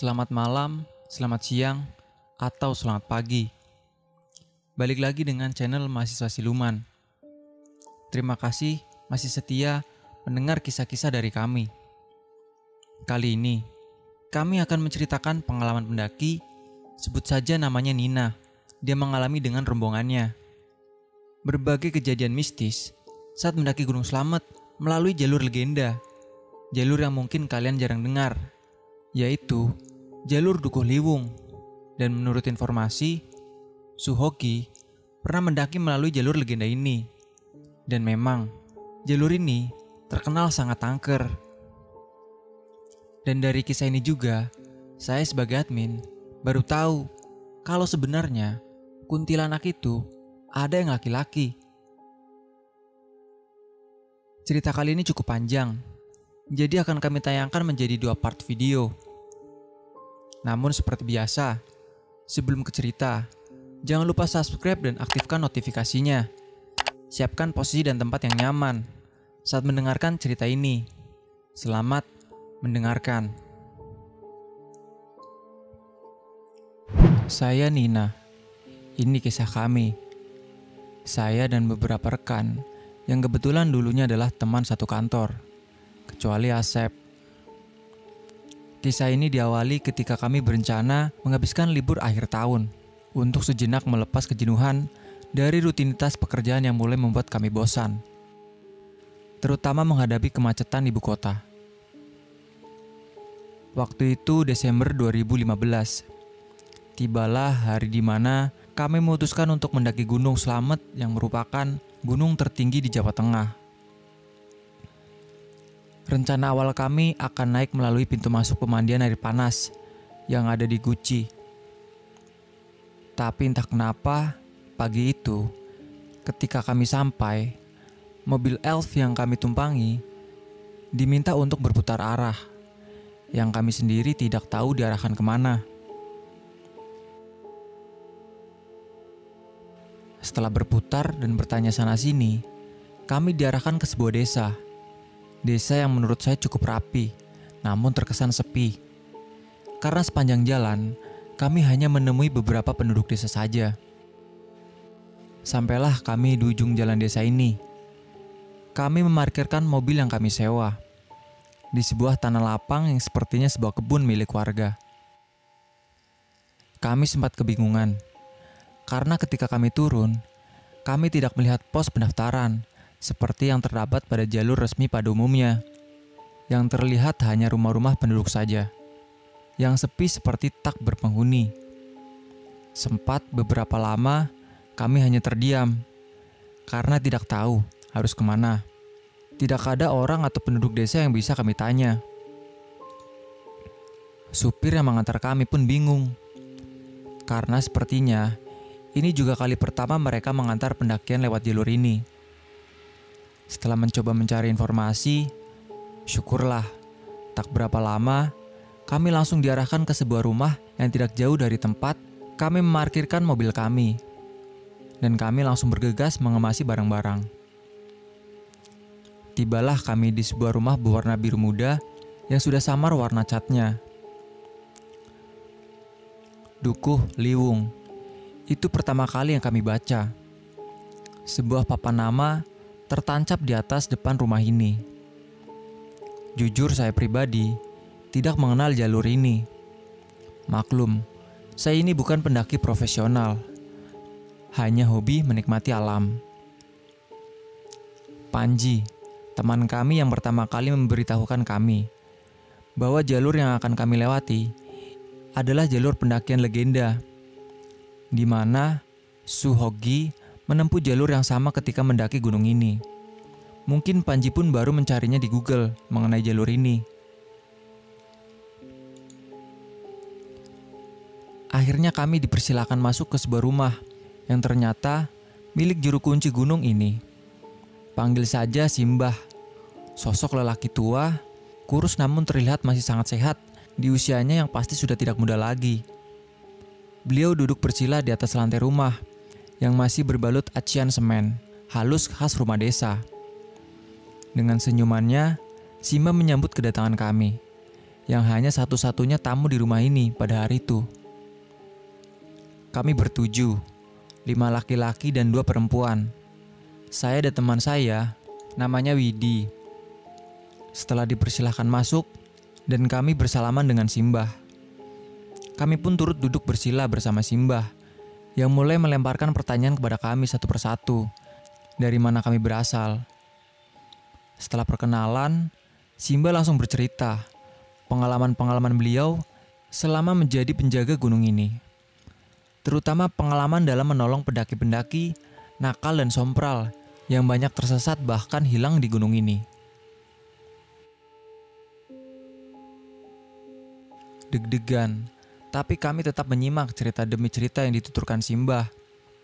Selamat malam, selamat siang, atau selamat pagi. Balik lagi dengan channel Mahasiswa Siluman. Terima kasih masih setia mendengar kisah-kisah dari kami. Kali ini, kami akan menceritakan pengalaman pendaki, sebut saja namanya Nina. Dia mengalami dengan rombongannya. Berbagai kejadian mistis saat mendaki Gunung Slamet melalui jalur legenda. Jalur yang mungkin kalian jarang dengar, yaitu jalur Dukuh Liwung. Dan menurut informasi, Suhoki pernah mendaki melalui jalur legenda ini. Dan memang, jalur ini terkenal sangat angker. Dan dari kisah ini juga, saya sebagai admin baru tahu kalau sebenarnya kuntilanak itu ada yang laki-laki. Cerita kali ini cukup panjang, jadi akan kami tayangkan menjadi dua part video. Namun seperti biasa, sebelum ke cerita, jangan lupa subscribe dan aktifkan notifikasinya. Siapkan posisi dan tempat yang nyaman saat mendengarkan cerita ini. Selamat mendengarkan. Saya Nina. Ini kisah kami. Saya dan beberapa rekan yang kebetulan dulunya adalah teman satu kantor. Kecuali Asep. Kisah ini diawali ketika kami berencana menghabiskan libur akhir tahun untuk sejenak melepas kejenuhan dari rutinitas pekerjaan yang mulai membuat kami bosan. Terutama menghadapi kemacetan ibu kota. Waktu itu Desember 2015. Tibalah hari di mana kami memutuskan untuk mendaki Gunung Slamet yang merupakan gunung tertinggi di Jawa Tengah. Rencana awal kami akan naik melalui pintu masuk pemandian air panas yang ada di Guci. Tapi entah kenapa, pagi itu ketika kami sampai, mobil elf yang kami tumpangi diminta untuk berputar arah yang kami sendiri tidak tahu diarahkan ke mana. Setelah berputar dan bertanya sana-sini, kami diarahkan ke sebuah desa. Desa yang menurut saya cukup rapi, namun terkesan sepi. Karena sepanjang jalan, kami hanya menemui beberapa penduduk desa saja. Sampailah kami di ujung jalan desa ini. Kami memarkirkan mobil yang kami sewa di sebuah tanah lapang yang sepertinya sebuah kebun milik warga. Kami sempat kebingungan, karena ketika kami turun, kami tidak melihat pos pendaftaran seperti yang terdapat pada jalur resmi pada umumnya. Yang terlihat hanya rumah-rumah penduduk saja, yang sepi seperti tak berpenghuni. Sempat beberapa lama kami hanya terdiam, karena tidak tahu harus ke mana. Tidak ada orang atau penduduk desa yang bisa kami tanya. Supir yang mengantar kami pun bingung. Karena sepertinya ini juga kali pertama mereka mengantar pendakian lewat jalur ini. Setelah mencoba mencari informasi, syukurlah tak berapa lama kami langsung diarahkan ke sebuah rumah yang tidak jauh dari tempat kami memarkirkan mobil kami. Dan kami langsung bergegas mengemasi barang-barang. Tibalah kami di sebuah rumah berwarna biru muda yang sudah samar warna catnya. Dukuh Liwung. Itu pertama kali yang kami baca. Sebuah papan nama tertancap di atas depan rumah ini. Jujur saya pribadi tidak mengenal jalur ini. Maklum, saya ini bukan pendaki profesional. Hanya hobi menikmati alam. Panji teman kami yang pertama kali memberitahukan kami bahwa jalur yang akan kami lewati adalah jalur pendakian legenda, di mana Suhogi menempuh jalur yang sama ketika mendaki gunung ini. Mungkin Panji pun baru mencarinya di Google mengenai jalur ini. Akhirnya kami dipersilakan masuk ke sebuah rumah yang ternyata milik juru kunci gunung ini. Panggil saja Simbah Sosok lelaki tua, kurus namun terlihat masih sangat sehat di usianya yang pasti sudah tidak muda lagi. Beliau duduk bersila di atas lantai rumah yang masih berbalut acian semen, halus khas rumah desa. Dengan senyumannya, Simba menyambut kedatangan kami, yang hanya satu-satunya tamu di rumah ini pada hari itu. Kami bertujuh, lima laki-laki dan dua perempuan. Saya dan teman saya, namanya Widi. Setelah dipersilahkan masuk, dan kami bersalaman dengan Simbah. Kami pun turut duduk bersila bersama Simbah, yang mulai melemparkan pertanyaan kepada kami satu persatu, dari mana kami berasal. Setelah perkenalan, Simba langsung bercerita pengalaman-pengalaman beliau selama menjadi penjaga gunung ini. Terutama pengalaman dalam menolong pendaki-pendaki, nakal dan sompral yang banyak tersesat bahkan hilang di gunung ini. Deg-degan, tapi kami tetap menyimak cerita demi cerita yang dituturkan Simba,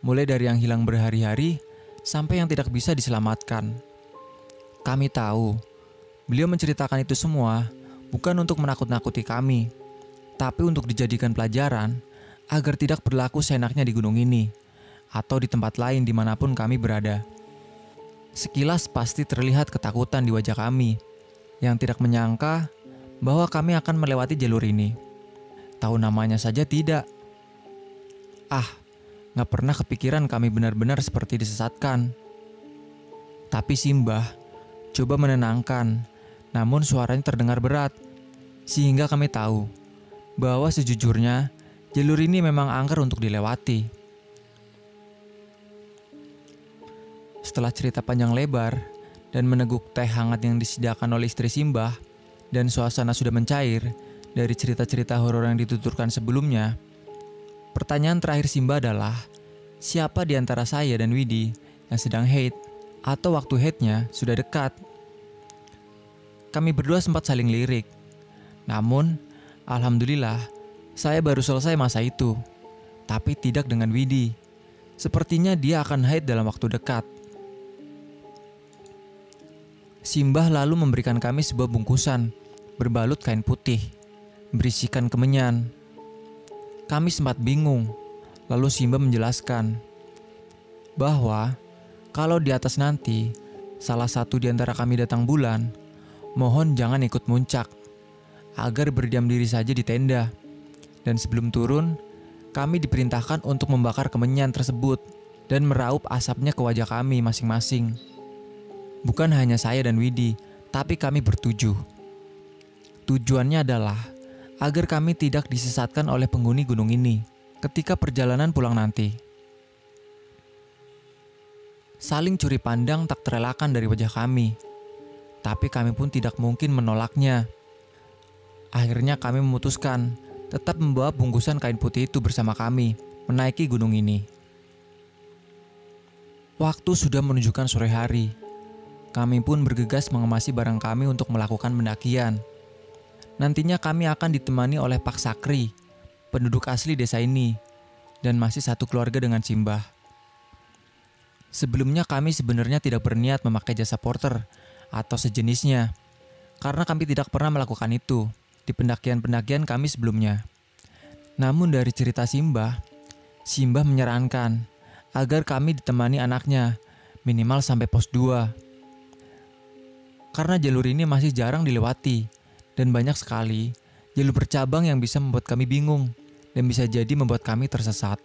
mulai dari yang hilang berhari-hari sampai yang tidak bisa diselamatkan. Kami tahu Beliau menceritakan itu semua bukan untuk menakut-nakuti kami, tapi untuk dijadikan pelajaran agar tidak berlaku seenaknya di gunung ini atau di tempat lain di mana pun kami berada. Sekilas pasti terlihat ketakutan di wajah kami yang tidak menyangka bahwa kami akan melewati jalur ini. Tahu namanya saja tidak. Ah, gak pernah kepikiran kami benar-benar seperti disesatkan. Tapi Simbah coba menenangkan namun suaranya terdengar berat, sehingga kami tahu bahwa sejujurnya jalur ini memang angker untuk dilewati. Setelah cerita panjang lebar dan meneguk teh hangat yang disediakan oleh istri Simbah, dan suasana sudah mencair dari cerita-cerita horor yang dituturkan sebelumnya, pertanyaan terakhir Simba adalah, siapa di antara saya dan Widi yang sedang hate atau waktu hate-nya sudah dekat kami berdua sempat saling lirik. Namun, alhamdulillah, saya baru selesai masa itu. Tapi tidak dengan Widi. Sepertinya dia akan haid dalam waktu dekat. Simbah lalu memberikan kami sebuah bungkusan berbalut kain putih, berisikan kemenyan. Kami sempat bingung, lalu Simbah menjelaskan bahwa kalau di atas nanti salah satu di antara kami datang bulan, mohon jangan ikut muncak, agar berdiam diri saja di tenda. Dan sebelum turun, kami diperintahkan untuk membakar kemenyan tersebut dan meraup asapnya ke wajah kami masing-masing. Bukan hanya saya dan Widi, tapi kami bertujuh. Tujuannya adalah agar kami tidak disesatkan oleh penghuni gunung ini ketika perjalanan pulang nanti. Saling curi pandang tak terelakkan dari wajah kami tapi kami pun tidak mungkin menolaknya. Akhirnya kami memutuskan tetap membawa bungkusan kain putih itu bersama kami menaiki gunung ini. Waktu sudah menunjukkan sore hari. Kami pun bergegas mengemasi barang kami untuk melakukan pendakian. Nantinya kami akan ditemani oleh Pak Sakri, penduduk asli desa ini, dan masih satu keluarga dengan Simbah. Sebelumnya kami sebenarnya tidak berniat memakai jasa porter atau sejenisnya, karena kami tidak pernah melakukan itu di pendakian-pendakian kami sebelumnya. Namun dari cerita Simbah, Simbah menyarankan agar kami ditemani anaknya minimal sampai pos 2. Karena jalur ini masih jarang dilewati dan banyak sekali jalur bercabang yang bisa membuat kami bingung dan bisa jadi membuat kami tersesat.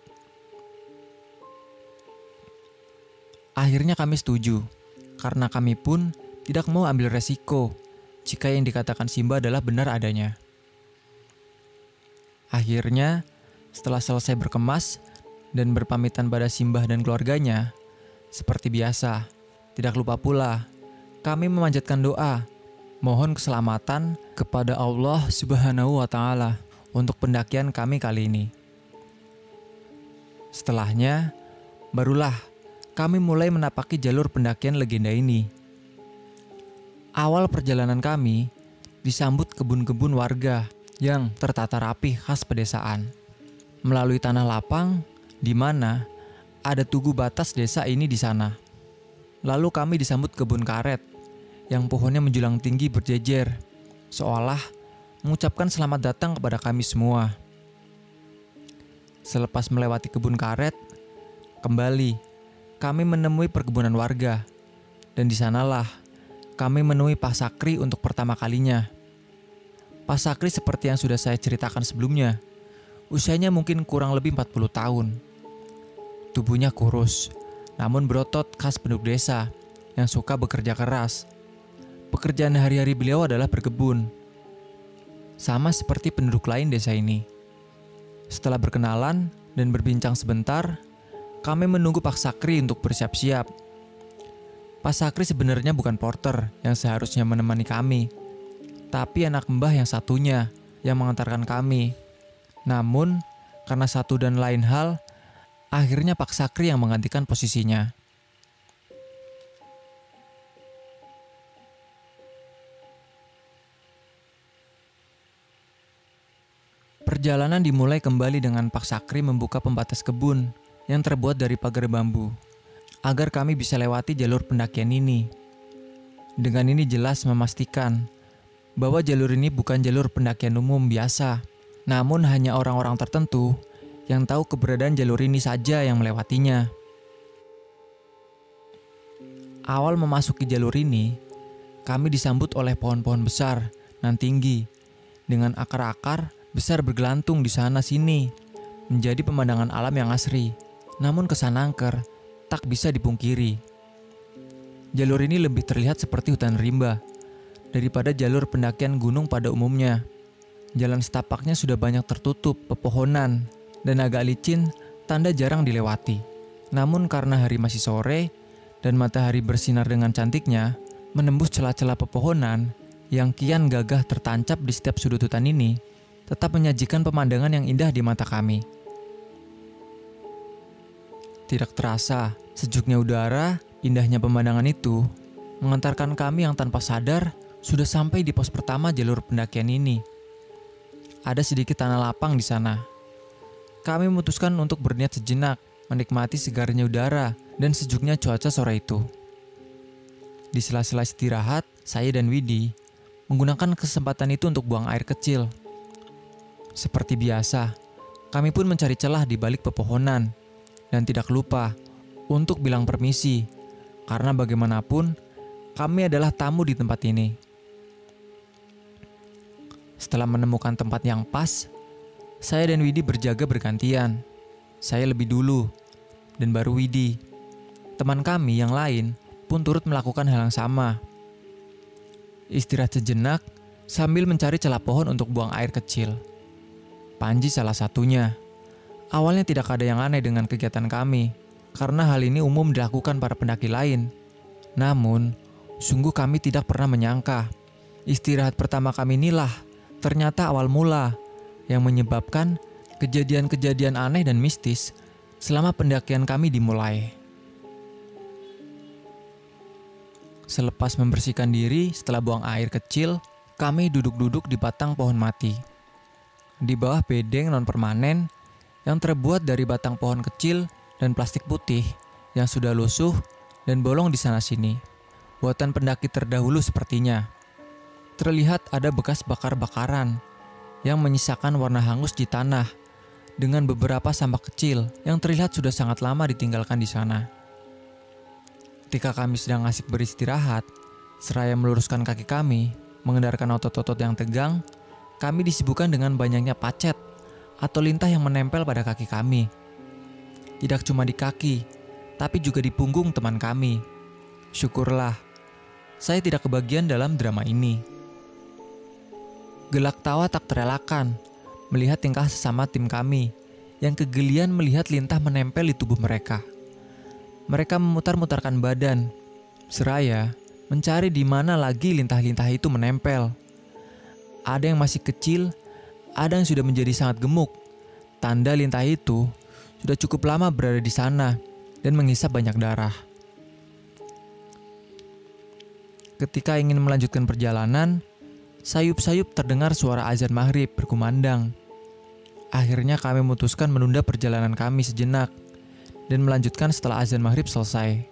Akhirnya kami setuju, karena kami pun tidak mau ambil resiko jika yang dikatakan Simba adalah benar adanya. Akhirnya, setelah selesai berkemas dan berpamitan pada Simbah dan keluarganya, seperti biasa, tidak lupa pula kami memanjatkan doa mohon keselamatan kepada Allah Subhanahu wa taala untuk pendakian kami kali ini. Setelahnya, barulah kami mulai menapaki jalur pendakian legenda ini Awal perjalanan kami disambut kebun-kebun warga yang tertata rapi khas pedesaan. Melalui tanah lapang di mana ada tugu batas desa ini di sana. Lalu kami disambut kebun karet yang pohonnya menjulang tinggi berjejer, seolah mengucapkan selamat datang kepada kami semua. Selepas melewati kebun karet, kembali kami menemui perkebunan warga, dan di sanalah kami menemui Pak Sakri untuk pertama kalinya. Pak Sakri seperti yang sudah saya ceritakan sebelumnya, usianya mungkin kurang lebih 40 tahun. Tubuhnya kurus, namun berotot khas penduduk desa yang suka bekerja keras. Pekerjaan hari-hari beliau adalah berkebun. Sama seperti penduduk lain desa ini. Setelah berkenalan dan berbincang sebentar, kami menunggu Pak Sakri untuk bersiap-siap. Pak Sakri sebenarnya bukan porter yang seharusnya menemani kami, tapi anak mbah yang satunya yang mengantarkan kami. Namun, karena satu dan lain hal, akhirnya Pak Sakri yang menggantikan posisinya. Perjalanan dimulai kembali dengan Pak Sakri membuka pembatas kebun yang terbuat dari pagar bambu agar kami bisa lewati jalur pendakian ini. Dengan ini jelas memastikan bahwa jalur ini bukan jalur pendakian umum biasa, namun hanya orang-orang tertentu yang tahu keberadaan jalur ini saja yang melewatinya. Awal memasuki jalur ini, kami disambut oleh pohon-pohon besar dan tinggi dengan akar-akar besar bergelantung di sana sini, menjadi pemandangan alam yang asri. Namun kesan angker tak bisa dipungkiri. Jalur ini lebih terlihat seperti hutan rimba daripada jalur pendakian gunung pada umumnya. Jalan setapaknya sudah banyak tertutup pepohonan dan agak licin, tanda jarang dilewati. Namun karena hari masih sore dan matahari bersinar dengan cantiknya, menembus celah-celah pepohonan yang kian gagah tertancap di setiap sudut hutan ini, tetap menyajikan pemandangan yang indah di mata kami. Tidak terasa, sejuknya udara, indahnya pemandangan itu, mengantarkan kami yang tanpa sadar sudah sampai di pos pertama jalur pendakian ini. Ada sedikit tanah lapang di sana. Kami memutuskan untuk berniat sejenak, menikmati segarnya udara dan sejuknya cuaca sore itu. Di sela-sela istirahat, saya dan Widi menggunakan kesempatan itu untuk buang air kecil seperti biasa, kami pun mencari celah di balik pepohonan dan tidak lupa untuk bilang permisi karena bagaimanapun kami adalah tamu di tempat ini. Setelah menemukan tempat yang pas, saya dan Widi berjaga bergantian. Saya lebih dulu dan baru Widi. Teman kami yang lain pun turut melakukan hal yang sama. Istirahat sejenak sambil mencari celah pohon untuk buang air kecil. Panji salah satunya. Awalnya tidak ada yang aneh dengan kegiatan kami, karena hal ini umum dilakukan para pendaki lain. Namun, sungguh kami tidak pernah menyangka istirahat pertama kami inilah ternyata awal mula yang menyebabkan kejadian-kejadian aneh dan mistis selama pendakian kami dimulai. Selepas membersihkan diri setelah buang air kecil, kami duduk-duduk di batang pohon mati di bawah bedeng non permanen yang terbuat dari batang pohon kecil dan plastik putih yang sudah lusuh dan bolong di sana-sini. Buatan pendaki terdahulu sepertinya. Terlihat ada bekas bakar-bakaran yang menyisakan warna hangus di tanah dengan beberapa sampah kecil yang terlihat sudah sangat lama ditinggalkan di sana. Ketika kami sedang asik beristirahat, seraya meluruskan kaki kami, mengendarkan otot-otot yang tegang, kami disibukkan dengan banyaknya pacet atau lintah yang menempel pada kaki kami. Tidak cuma di kaki, tapi juga di punggung teman kami. Syukurlah, saya tidak kebagian dalam drama ini. Gelak tawa tak terelakkan melihat tingkah sesama tim kami yang kegelian melihat lintah menempel di tubuh mereka. Mereka memutar-mutarkan badan, seraya mencari di mana lagi lintah-lintah itu menempel. Ada yang masih kecil, ada yang sudah menjadi sangat gemuk. Tanda lintah itu sudah cukup lama berada di sana dan menghisap banyak darah. Ketika ingin melanjutkan perjalanan, sayup-sayup terdengar suara azan maghrib berkumandang. Akhirnya kami memutuskan menunda perjalanan kami sejenak dan melanjutkan setelah azan maghrib selesai.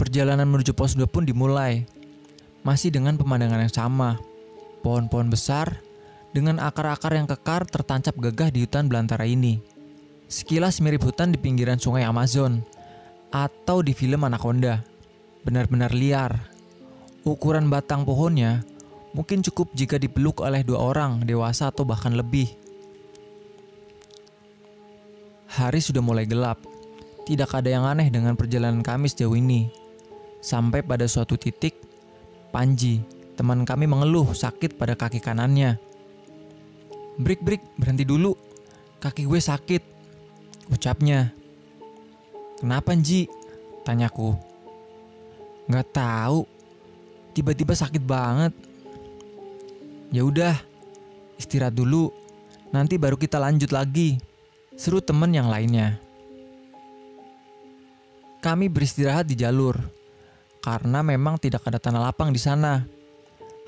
Perjalanan menuju pos 2 pun dimulai masih dengan pemandangan yang sama. Pohon-pohon besar dengan akar-akar yang kekar tertancap gagah di hutan belantara ini. Sekilas mirip hutan di pinggiran sungai Amazon atau di film Anaconda. Benar-benar liar. Ukuran batang pohonnya mungkin cukup jika dipeluk oleh dua orang dewasa atau bahkan lebih. Hari sudah mulai gelap. Tidak ada yang aneh dengan perjalanan kami sejauh ini. Sampai pada suatu titik, Panji, teman kami mengeluh sakit pada kaki kanannya. Brik, brik, berhenti dulu. Kaki gue sakit. Ucapnya. Kenapa, Ji? Tanyaku. Gak tahu. Tiba-tiba sakit banget. Ya udah, istirahat dulu. Nanti baru kita lanjut lagi. Seru teman yang lainnya. Kami beristirahat di jalur karena memang tidak ada tanah lapang di sana.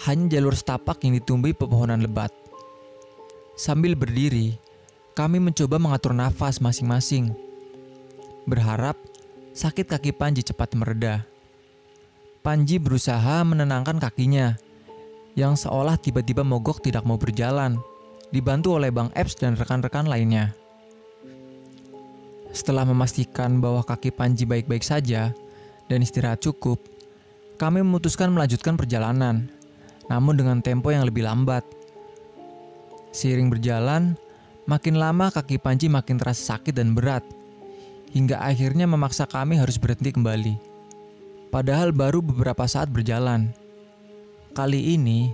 Hanya jalur setapak yang ditumbuhi pepohonan lebat. Sambil berdiri, kami mencoba mengatur nafas masing-masing. Berharap sakit kaki Panji cepat mereda. Panji berusaha menenangkan kakinya yang seolah tiba-tiba mogok tidak mau berjalan, dibantu oleh Bang Eps dan rekan-rekan lainnya. Setelah memastikan bahwa kaki Panji baik-baik saja dan istirahat cukup, kami memutuskan melanjutkan perjalanan, namun dengan tempo yang lebih lambat. Seiring berjalan, makin lama kaki Panji makin terasa sakit dan berat, hingga akhirnya memaksa kami harus berhenti kembali. Padahal baru beberapa saat berjalan. Kali ini,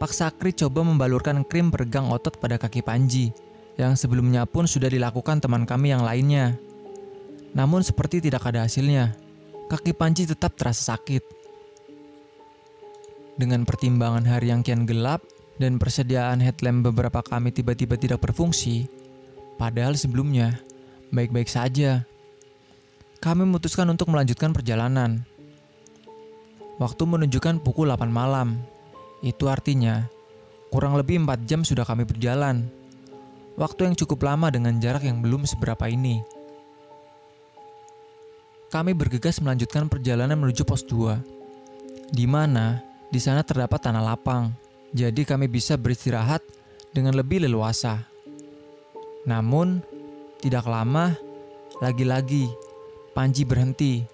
Pak Sakri coba membalurkan krim peregang otot pada kaki Panji, yang sebelumnya pun sudah dilakukan teman kami yang lainnya. Namun seperti tidak ada hasilnya, kaki Panji tetap terasa sakit. Dengan pertimbangan hari yang kian gelap dan persediaan headlamp beberapa kami tiba-tiba tidak berfungsi, padahal sebelumnya baik-baik saja. Kami memutuskan untuk melanjutkan perjalanan. Waktu menunjukkan pukul 8 malam. Itu artinya, kurang lebih 4 jam sudah kami berjalan. Waktu yang cukup lama dengan jarak yang belum seberapa ini. Kami bergegas melanjutkan perjalanan menuju pos 2. Di mana di sana terdapat tanah lapang. Jadi kami bisa beristirahat dengan lebih leluasa. Namun, tidak lama, lagi-lagi Panji berhenti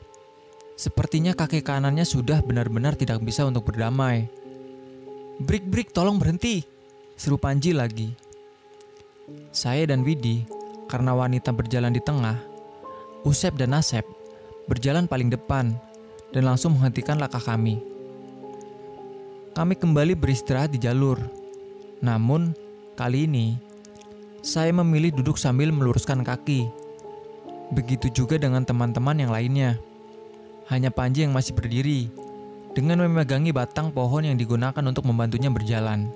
Sepertinya kaki kanannya sudah benar-benar tidak bisa untuk berdamai. Brik brik tolong berhenti, seru Panji lagi. Saya dan Widi, karena wanita berjalan di tengah, Usep dan Nasep berjalan paling depan dan langsung menghentikan langkah kami. Kami kembali beristirahat di jalur. Namun, kali ini saya memilih duduk sambil meluruskan kaki. Begitu juga dengan teman-teman yang lainnya. Hanya Panji yang masih berdiri, dengan memegangi batang pohon yang digunakan untuk membantunya berjalan.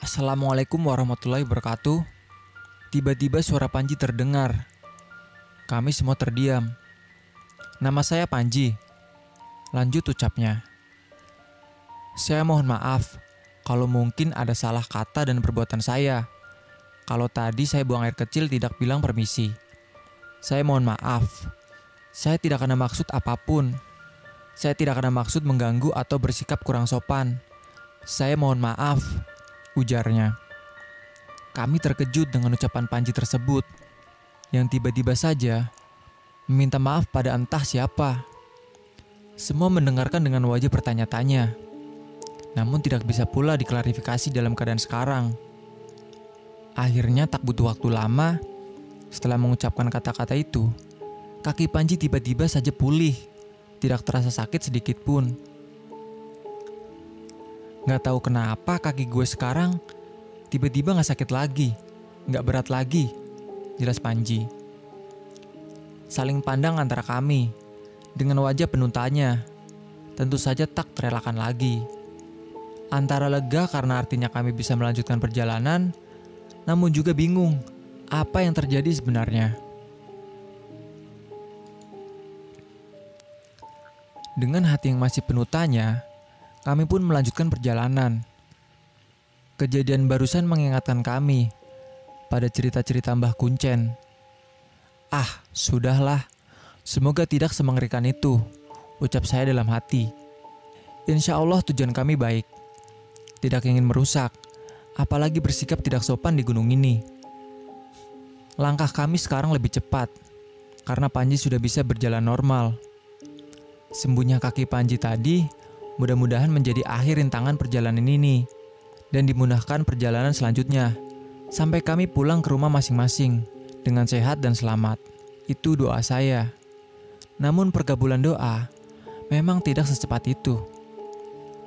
Assalamualaikum warahmatullahi wabarakatuh. Tiba-tiba suara Panji terdengar. Kami semua terdiam. Nama saya Panji. Lanjut ucapnya. Saya mohon maaf kalau mungkin ada salah kata dan perbuatan saya. Kalau tadi saya buang air kecil tidak bilang permisi. Saya mohon maaf. Saya tidak kena maksud apa pun. Saya tidak kena maksud mengganggu atau bersikap kurang sopan. Saya mohon maaf, ujarnya. Kami terkejut dengan ucapan Panji tersebut, yang tiba-tiba saja meminta maaf pada entah siapa. Semua mendengarkan dengan wajah bertanya-tanya, namun tidak bisa pula diklarifikasi dalam keadaan sekarang. Akhirnya tak butuh waktu lama, setelah mengucapkan kata-kata itu, kaki Panji tiba-tiba saja pulih, tidak terasa sakit sedikit pun. Gak tahu kenapa kaki gue sekarang tiba-tiba gak sakit lagi, gak berat lagi, jelas Panji. Saling pandang antara kami, dengan wajah penuh tanya, tentu saja tak terelakkan lagi. Antara lega karena artinya kami bisa melanjutkan perjalanan, namun juga bingung apa yang terjadi sebenarnya. Dengan hati yang masih penuh tanya, kami pun melanjutkan perjalanan. Kejadian barusan mengingatkan kami pada cerita-cerita Mbah Kuncen. Ah, sudahlah. Semoga tidak semengerikan itu, ucap saya dalam hati. Insya Allah tujuan kami baik. Tidak ingin merusak, apalagi bersikap tidak sopan di gunung ini. Langkah kami sekarang lebih cepat, karena Panji sudah bisa berjalan normal. Sembuhnya kaki Panji tadi mudah-mudahan menjadi akhir rintangan perjalanan ini dan dimudahkan perjalanan selanjutnya sampai kami pulang ke rumah masing-masing dengan sehat dan selamat. Itu doa saya. Namun pergabulan doa memang tidak secepat itu.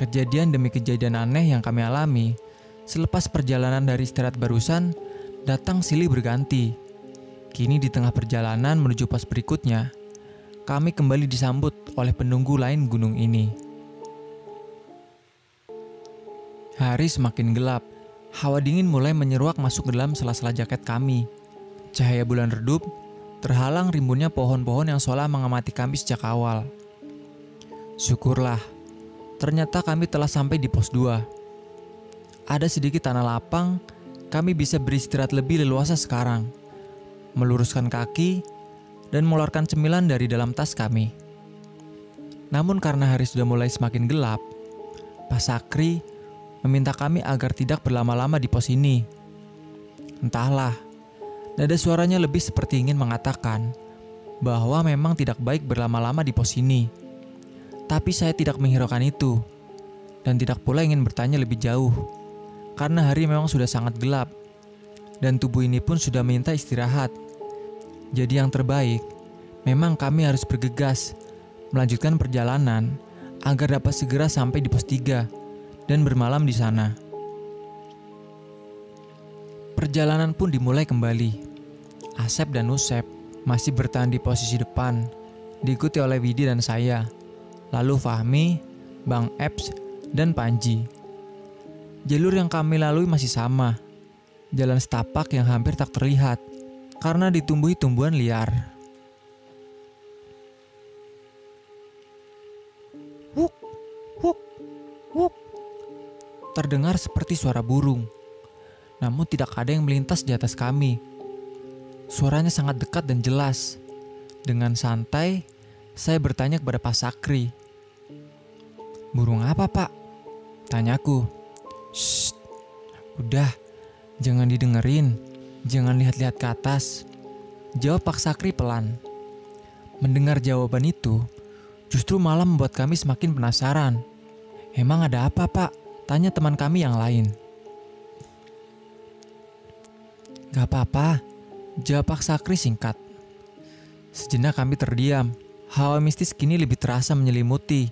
Kejadian demi kejadian aneh yang kami alami selepas perjalanan dari istirahat barusan datang silih berganti. Kini di tengah perjalanan menuju pos berikutnya, kami kembali disambut oleh penunggu lain gunung ini. Hari semakin gelap, hawa dingin mulai menyeruak masuk ke dalam sela-sela jaket kami. Cahaya bulan redup terhalang rimbunnya pohon-pohon yang seolah mengamati kami sejak awal. Syukurlah, ternyata kami telah sampai di pos 2. Ada sedikit tanah lapang, kami bisa beristirahat lebih leluasa sekarang. Meluruskan kaki dan mengeluarkan cemilan dari dalam tas kami. Namun karena hari sudah mulai semakin gelap, Pak Sakri meminta kami agar tidak berlama-lama di pos ini. Entahlah, nada suaranya lebih seperti ingin mengatakan bahwa memang tidak baik berlama-lama di pos ini. Tapi saya tidak menghiraukan itu dan tidak pula ingin bertanya lebih jauh karena hari memang sudah sangat gelap dan tubuh ini pun sudah minta istirahat. Jadi yang terbaik memang kami harus bergegas melanjutkan perjalanan agar dapat segera sampai di pos 3 dan bermalam di sana. Perjalanan pun dimulai kembali. Asep dan Usep masih bertahan di posisi depan, diikuti oleh Widi dan saya lalu Fahmi, Bang Eps, dan Panji. Jalur yang kami lalui masih sama, jalan setapak yang hampir tak terlihat karena ditumbuhi tumbuhan liar. Wuk, wuk, wuk. Terdengar seperti suara burung, namun tidak ada yang melintas di atas kami. Suaranya sangat dekat dan jelas. Dengan santai, saya bertanya kepada Pak Sakri. Burung apa pak? Tanyaku. Shh, udah, jangan didengerin, jangan lihat-lihat ke atas. Jawab Pak Sakri pelan. Mendengar jawaban itu, justru malah membuat kami semakin penasaran. Emang ada apa pak? Tanya teman kami yang lain. Gak apa-apa, jawab Pak Sakri singkat. Sejenak kami terdiam. Hawa mistis kini lebih terasa menyelimuti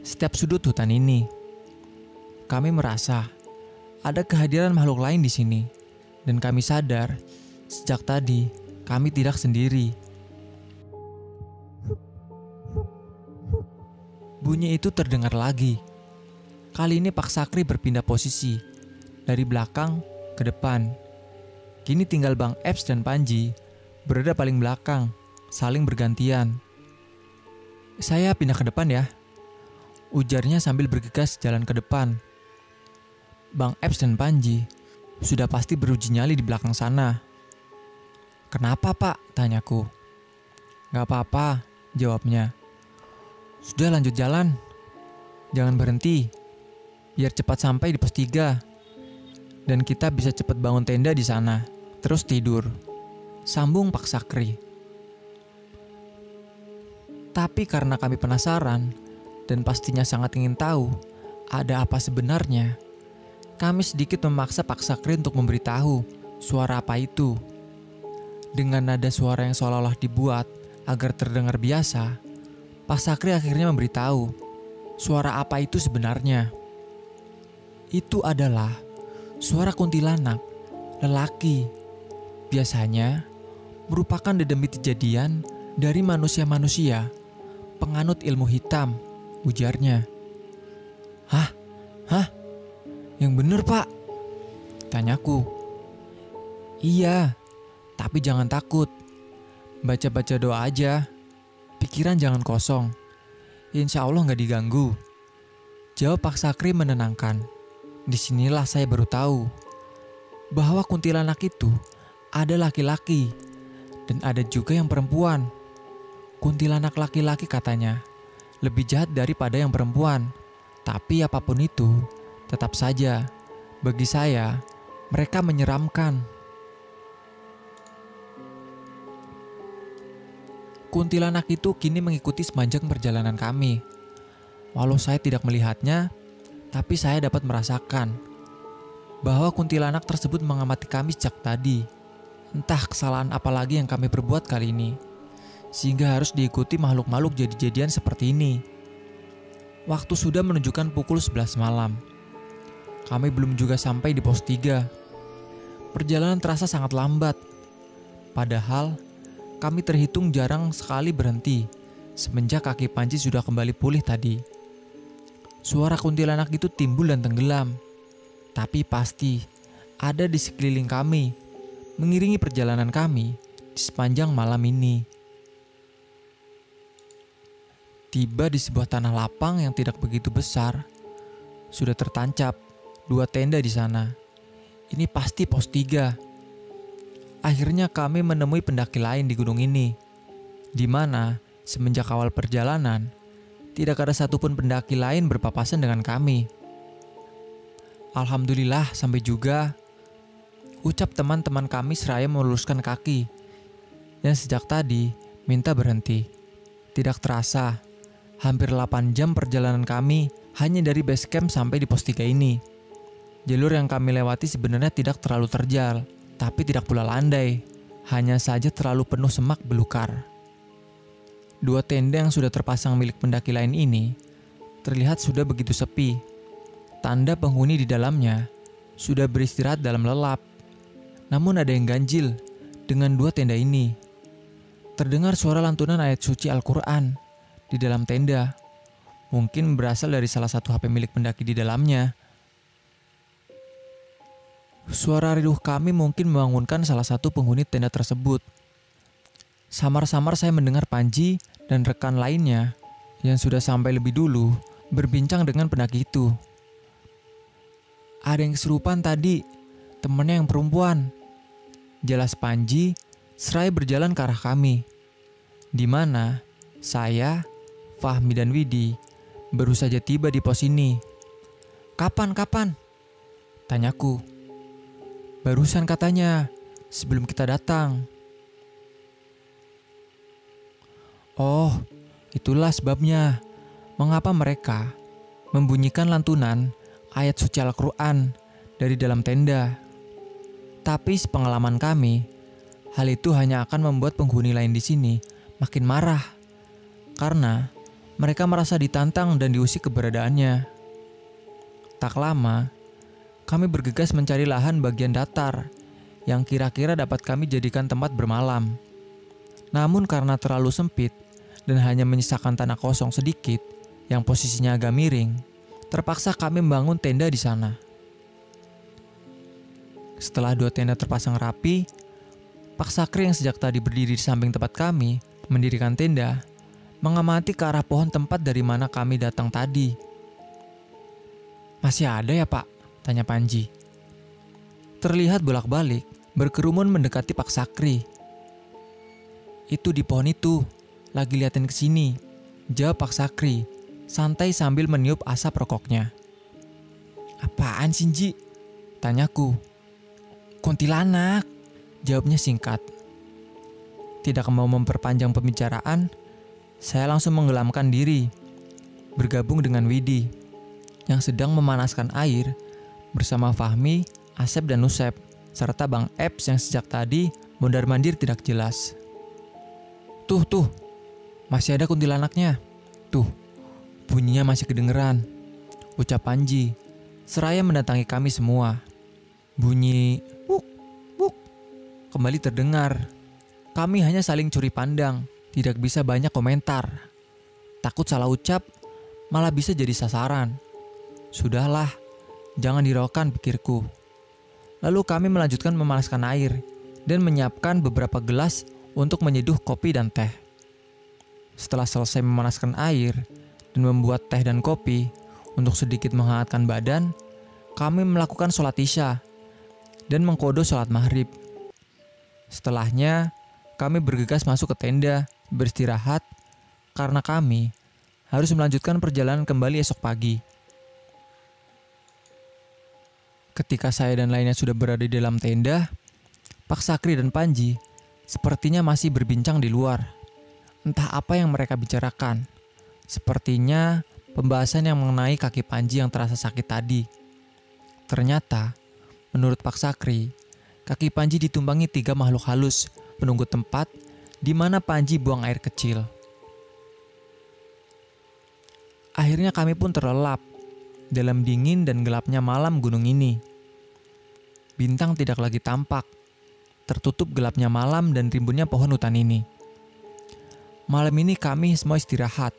setiap sudut hutan ini. Kami merasa ada kehadiran makhluk lain di sini, dan kami sadar sejak tadi kami tidak sendiri. Bunyi itu terdengar lagi. Kali ini Pak Sakri berpindah posisi dari belakang ke depan. Kini tinggal Bang Eps dan Panji berada paling belakang, saling bergantian. Saya pindah ke depan ya, Ujarnya sambil bergegas jalan ke depan. Bang Eps dan Panji sudah pasti beruji nyali di belakang sana. Kenapa pak? Tanyaku. Gak apa-apa, jawabnya. Sudah lanjut jalan. Jangan berhenti. Biar cepat sampai di pos 3. Dan kita bisa cepat bangun tenda di sana. Terus tidur. Sambung Pak Sakri. Tapi karena kami penasaran, dan pastinya sangat ingin tahu ada apa sebenarnya, kami sedikit memaksa Pak Sakri untuk memberitahu suara apa itu. Dengan nada suara yang seolah-olah dibuat agar terdengar biasa, Pak Sakri akhirnya memberitahu suara apa itu sebenarnya. Itu adalah suara kuntilanak, lelaki. Biasanya merupakan dedemit kejadian dari manusia-manusia penganut ilmu hitam ujarnya. Hah? Hah? Yang bener pak? Tanyaku. Iya, tapi jangan takut. Baca-baca doa aja. Pikiran jangan kosong. Insya Allah nggak diganggu. Jawab Pak Sakri menenangkan. Di sinilah saya baru tahu bahwa kuntilanak itu ada laki-laki dan ada juga yang perempuan. Kuntilanak laki-laki katanya lebih jahat daripada yang perempuan. Tapi apa pun itu, tetap saja bagi saya mereka menyeramkan. Kuntilanak itu kini mengikuti sepanjang perjalanan kami. Walau saya tidak melihatnya, tapi saya dapat merasakan bahwa kuntilanak tersebut mengamati kami sejak tadi. Entah kesalahan apa lagi yang kami perbuat kali ini, sehingga harus diikuti makhluk-makhluk jadi-jadian seperti ini. Waktu sudah menunjukkan pukul 11 malam. Kami belum juga sampai di pos 3. Perjalanan terasa sangat lambat. Padahal kami terhitung jarang sekali berhenti semenjak kaki Panji sudah kembali pulih tadi. Suara kuntilanak itu timbul dan tenggelam, tapi pasti ada di sekeliling kami, mengiringi perjalanan kami di sepanjang malam ini. Tiba di sebuah tanah lapang yang tidak begitu besar, sudah tertancap dua tenda di sana. Ini pasti pos tiga Akhirnya kami menemui pendaki lain di gunung ini, di mana semenjak awal perjalanan tidak ada satupun pendaki lain berpapasan dengan kami. Alhamdulillah sampai juga ucap teman-teman kami seraya meluruskan kaki yang sejak tadi minta berhenti. Tidak terasa, hampir 8 jam perjalanan kami hanya dari base camp sampai di pos 3 ini. Jalur yang kami lewati sebenarnya tidak terlalu terjal, tapi tidak pula landai, hanya saja terlalu penuh semak belukar. Dua tenda yang sudah terpasang milik pendaki lain ini terlihat sudah begitu sepi. Tanda penghuni di dalamnya sudah beristirahat dalam lelap. Namun ada yang ganjil dengan dua tenda ini. Terdengar suara lantunan ayat suci Al-Quran di dalam tenda. Mungkin berasal dari salah satu HP milik pendaki di dalamnya. Suara riduh kami mungkin membangunkan salah satu penghuni tenda tersebut. Samar-samar saya mendengar Panji dan rekan lainnya yang sudah sampai lebih dulu berbincang dengan pendaki itu. Ada yang kesurupan tadi, temannya yang perempuan. Jelas Panji serai berjalan ke arah kami. Di mana saya, Fahmi dan Widi baru saja tiba di pos ini. Kapan, kapan? Tanyaku. Barusan katanya, sebelum kita datang. Oh, itulah sebabnya mengapa mereka membunyikan lantunan ayat suci Al-Quran dari dalam tenda. Tapi sepengalaman kami, hal itu hanya akan membuat penghuni lain di sini makin marah karena mereka merasa ditantang dan diusik keberadaannya. Tak lama, kami bergegas mencari lahan bagian datar yang kira-kira dapat kami jadikan tempat bermalam. Namun karena terlalu sempit dan hanya menyisakan tanah kosong sedikit yang posisinya agak miring, terpaksa kami membangun tenda di sana. Setelah dua tenda terpasang rapi, Pak Sakri yang sejak tadi berdiri di samping tempat kami mendirikan tenda, mengamati ke arah pohon tempat dari mana kami datang tadi. Masih ada ya pak? Tanya Panji. Terlihat bolak-balik, berkerumun mendekati Pak Sakri. Itu di pohon itu, lagi liatin ke sini. Jawab Pak Sakri, santai sambil meniup asap rokoknya. Apaan Sinji? Tanyaku. Kuntilanak, jawabnya singkat. Tidak mau memperpanjang pembicaraan, saya langsung menggelamkan diri, bergabung dengan Widi yang sedang memanaskan air bersama Fahmi, Asep dan Nusep, serta Bang Eps yang sejak tadi mondar-mandir tidak jelas. Tuh, tuh, masih ada kuntilanaknya. Tuh, bunyinya masih kedengeran. Ucap Panji, seraya mendatangi kami semua. Bunyi kembali terdengar. Kami hanya saling curi pandang, tidak bisa banyak komentar. Takut salah ucap, malah bisa jadi sasaran. Sudahlah, Jangan diraukan pikirku. Lalu kami melanjutkan memanaskan air dan menyiapkan beberapa gelas untuk menyeduh kopi dan teh. Setelah selesai memanaskan air dan membuat teh dan kopi untuk sedikit menghangatkan badan, kami melakukan sholat isya dan mengkodo sholat maghrib. Setelahnya, kami bergegas masuk ke tenda beristirahat karena kami harus melanjutkan perjalanan kembali esok pagi. Ketika saya dan lainnya sudah berada di dalam tenda, Pak Sakri dan Panji sepertinya masih berbincang di luar. Entah apa yang mereka bicarakan. Sepertinya pembahasan yang mengenai kaki Panji yang terasa sakit tadi. Ternyata, menurut Pak Sakri, kaki Panji ditumbangi tiga makhluk halus penunggu tempat di mana Panji buang air kecil. Akhirnya kami pun terlelap dalam dingin dan gelapnya malam gunung ini. Bintang tidak lagi tampak, tertutup gelapnya malam dan rimbunnya pohon hutan ini. Malam ini kami semua istirahat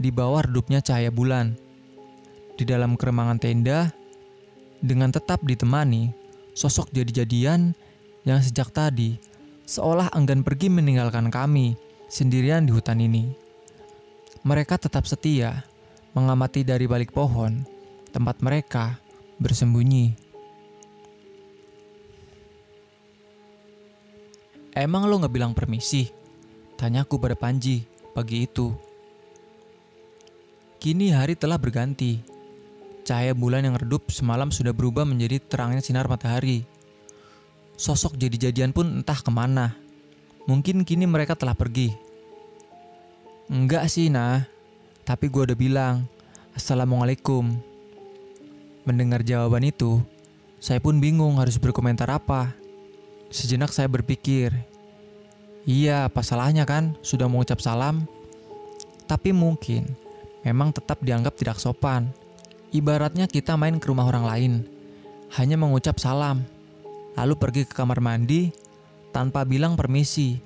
di bawah redupnya cahaya bulan. Di dalam keremangan tenda, dengan tetap ditemani sosok jadi-jadian yang sejak tadi seolah enggan pergi meninggalkan kami sendirian di hutan ini. Mereka tetap setia mengamati dari balik pohon tempat mereka bersembunyi. Emang lo gak bilang permisi? Tanyaku pada Panji pagi itu. Kini hari telah berganti. Cahaya bulan yang redup semalam sudah berubah menjadi terangnya sinar matahari. Sosok jadi-jadian pun entah ke mana. Mungkin kini mereka telah pergi. Enggak sih, nah. Tapi gue udah bilang, Assalamualaikum. Mendengar jawaban itu, saya pun bingung harus berkomentar apa. Sejenak saya berpikir, iya apa salahnya kan sudah mengucap salam? Tapi mungkin memang tetap dianggap tidak sopan. Ibaratnya kita main ke rumah orang lain, hanya mengucap salam, lalu pergi ke kamar mandi tanpa bilang permisi.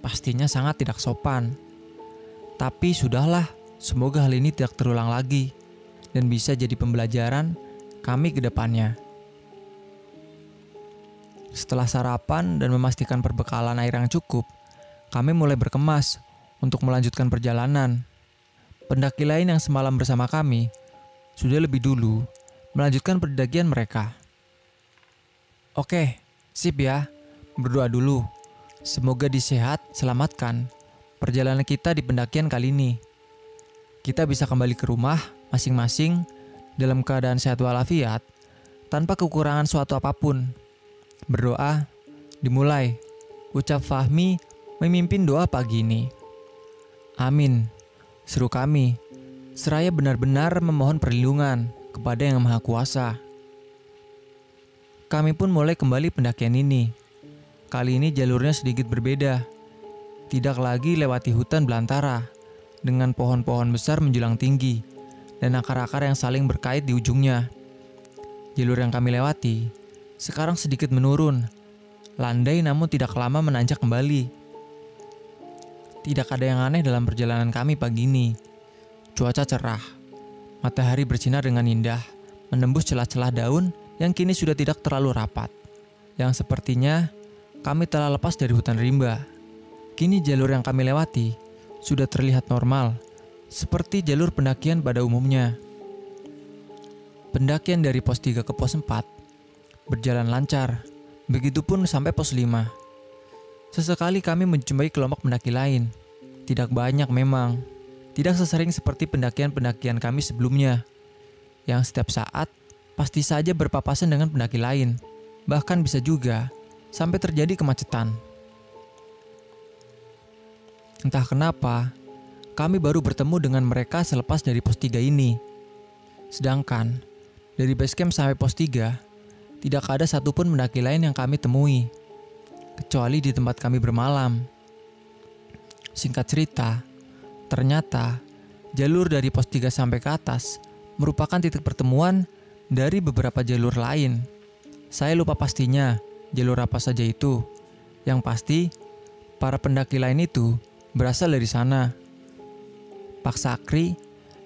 Pastinya sangat tidak sopan. Tapi sudahlah, semoga hal ini tidak terulang lagi dan bisa jadi pembelajaran kami ke depannya. Setelah sarapan dan memastikan perbekalan air yang cukup, kami mulai berkemas untuk melanjutkan perjalanan. Pendaki lain yang semalam bersama kami sudah lebih dulu melanjutkan perdagian mereka. Oke, sip ya. Berdoa dulu. Semoga disehat, selamatkan perjalanan kita di pendakian kali ini. Kita bisa kembali ke rumah masing-masing dalam keadaan sehat walafiat tanpa kekurangan suatu apa pun. Berdoa dimulai. Ucap Fahmi memimpin doa pagi ini. Amin. Seru kami. Seraya benar-benar memohon perlindungan kepada Yang Maha Kuasa. Kami pun mulai kembali pendakian ini. Kali ini jalurnya sedikit berbeda. Tidak lagi lewati hutan belantara dengan pohon-pohon besar menjulang tinggi dan akar-akar yang saling berkait di ujungnya. Jalur yang kami lewati sekarang sedikit menurun. Landai namun tidak lama menanjak kembali. Tidak ada yang aneh dalam perjalanan kami pagi ini. Cuaca cerah. Matahari bersinar dengan indah, menembus celah-celah daun yang kini sudah tidak terlalu rapat. Yang sepertinya kami telah lepas dari hutan rimba. Kini jalur yang kami lewati sudah terlihat normal, seperti jalur pendakian pada umumnya. Pendakian dari pos 3 ke pos 4 berjalan lancar. Begitupun sampai pos 5. Sesekali kami menjumpai kelompok pendaki lain. Tidak banyak memang. Tidak sesering seperti pendakian-pendakian kami sebelumnya. Yang setiap saat pasti saja berpapasan dengan pendaki lain. Bahkan bisa juga sampai terjadi kemacetan. Entah kenapa, kami baru bertemu dengan mereka selepas dari pos 3 ini. Sedangkan, dari base camp sampai pos 3, tidak ada satupun mendaki lain yang kami temui, kecuali di tempat kami bermalam. Singkat cerita, ternyata jalur dari pos 3 sampai ke atas merupakan titik pertemuan dari beberapa jalur lain. Saya lupa pastinya jalur apa saja itu. Yang pasti, para pendaki lain itu berasal dari sana. Pak Sakri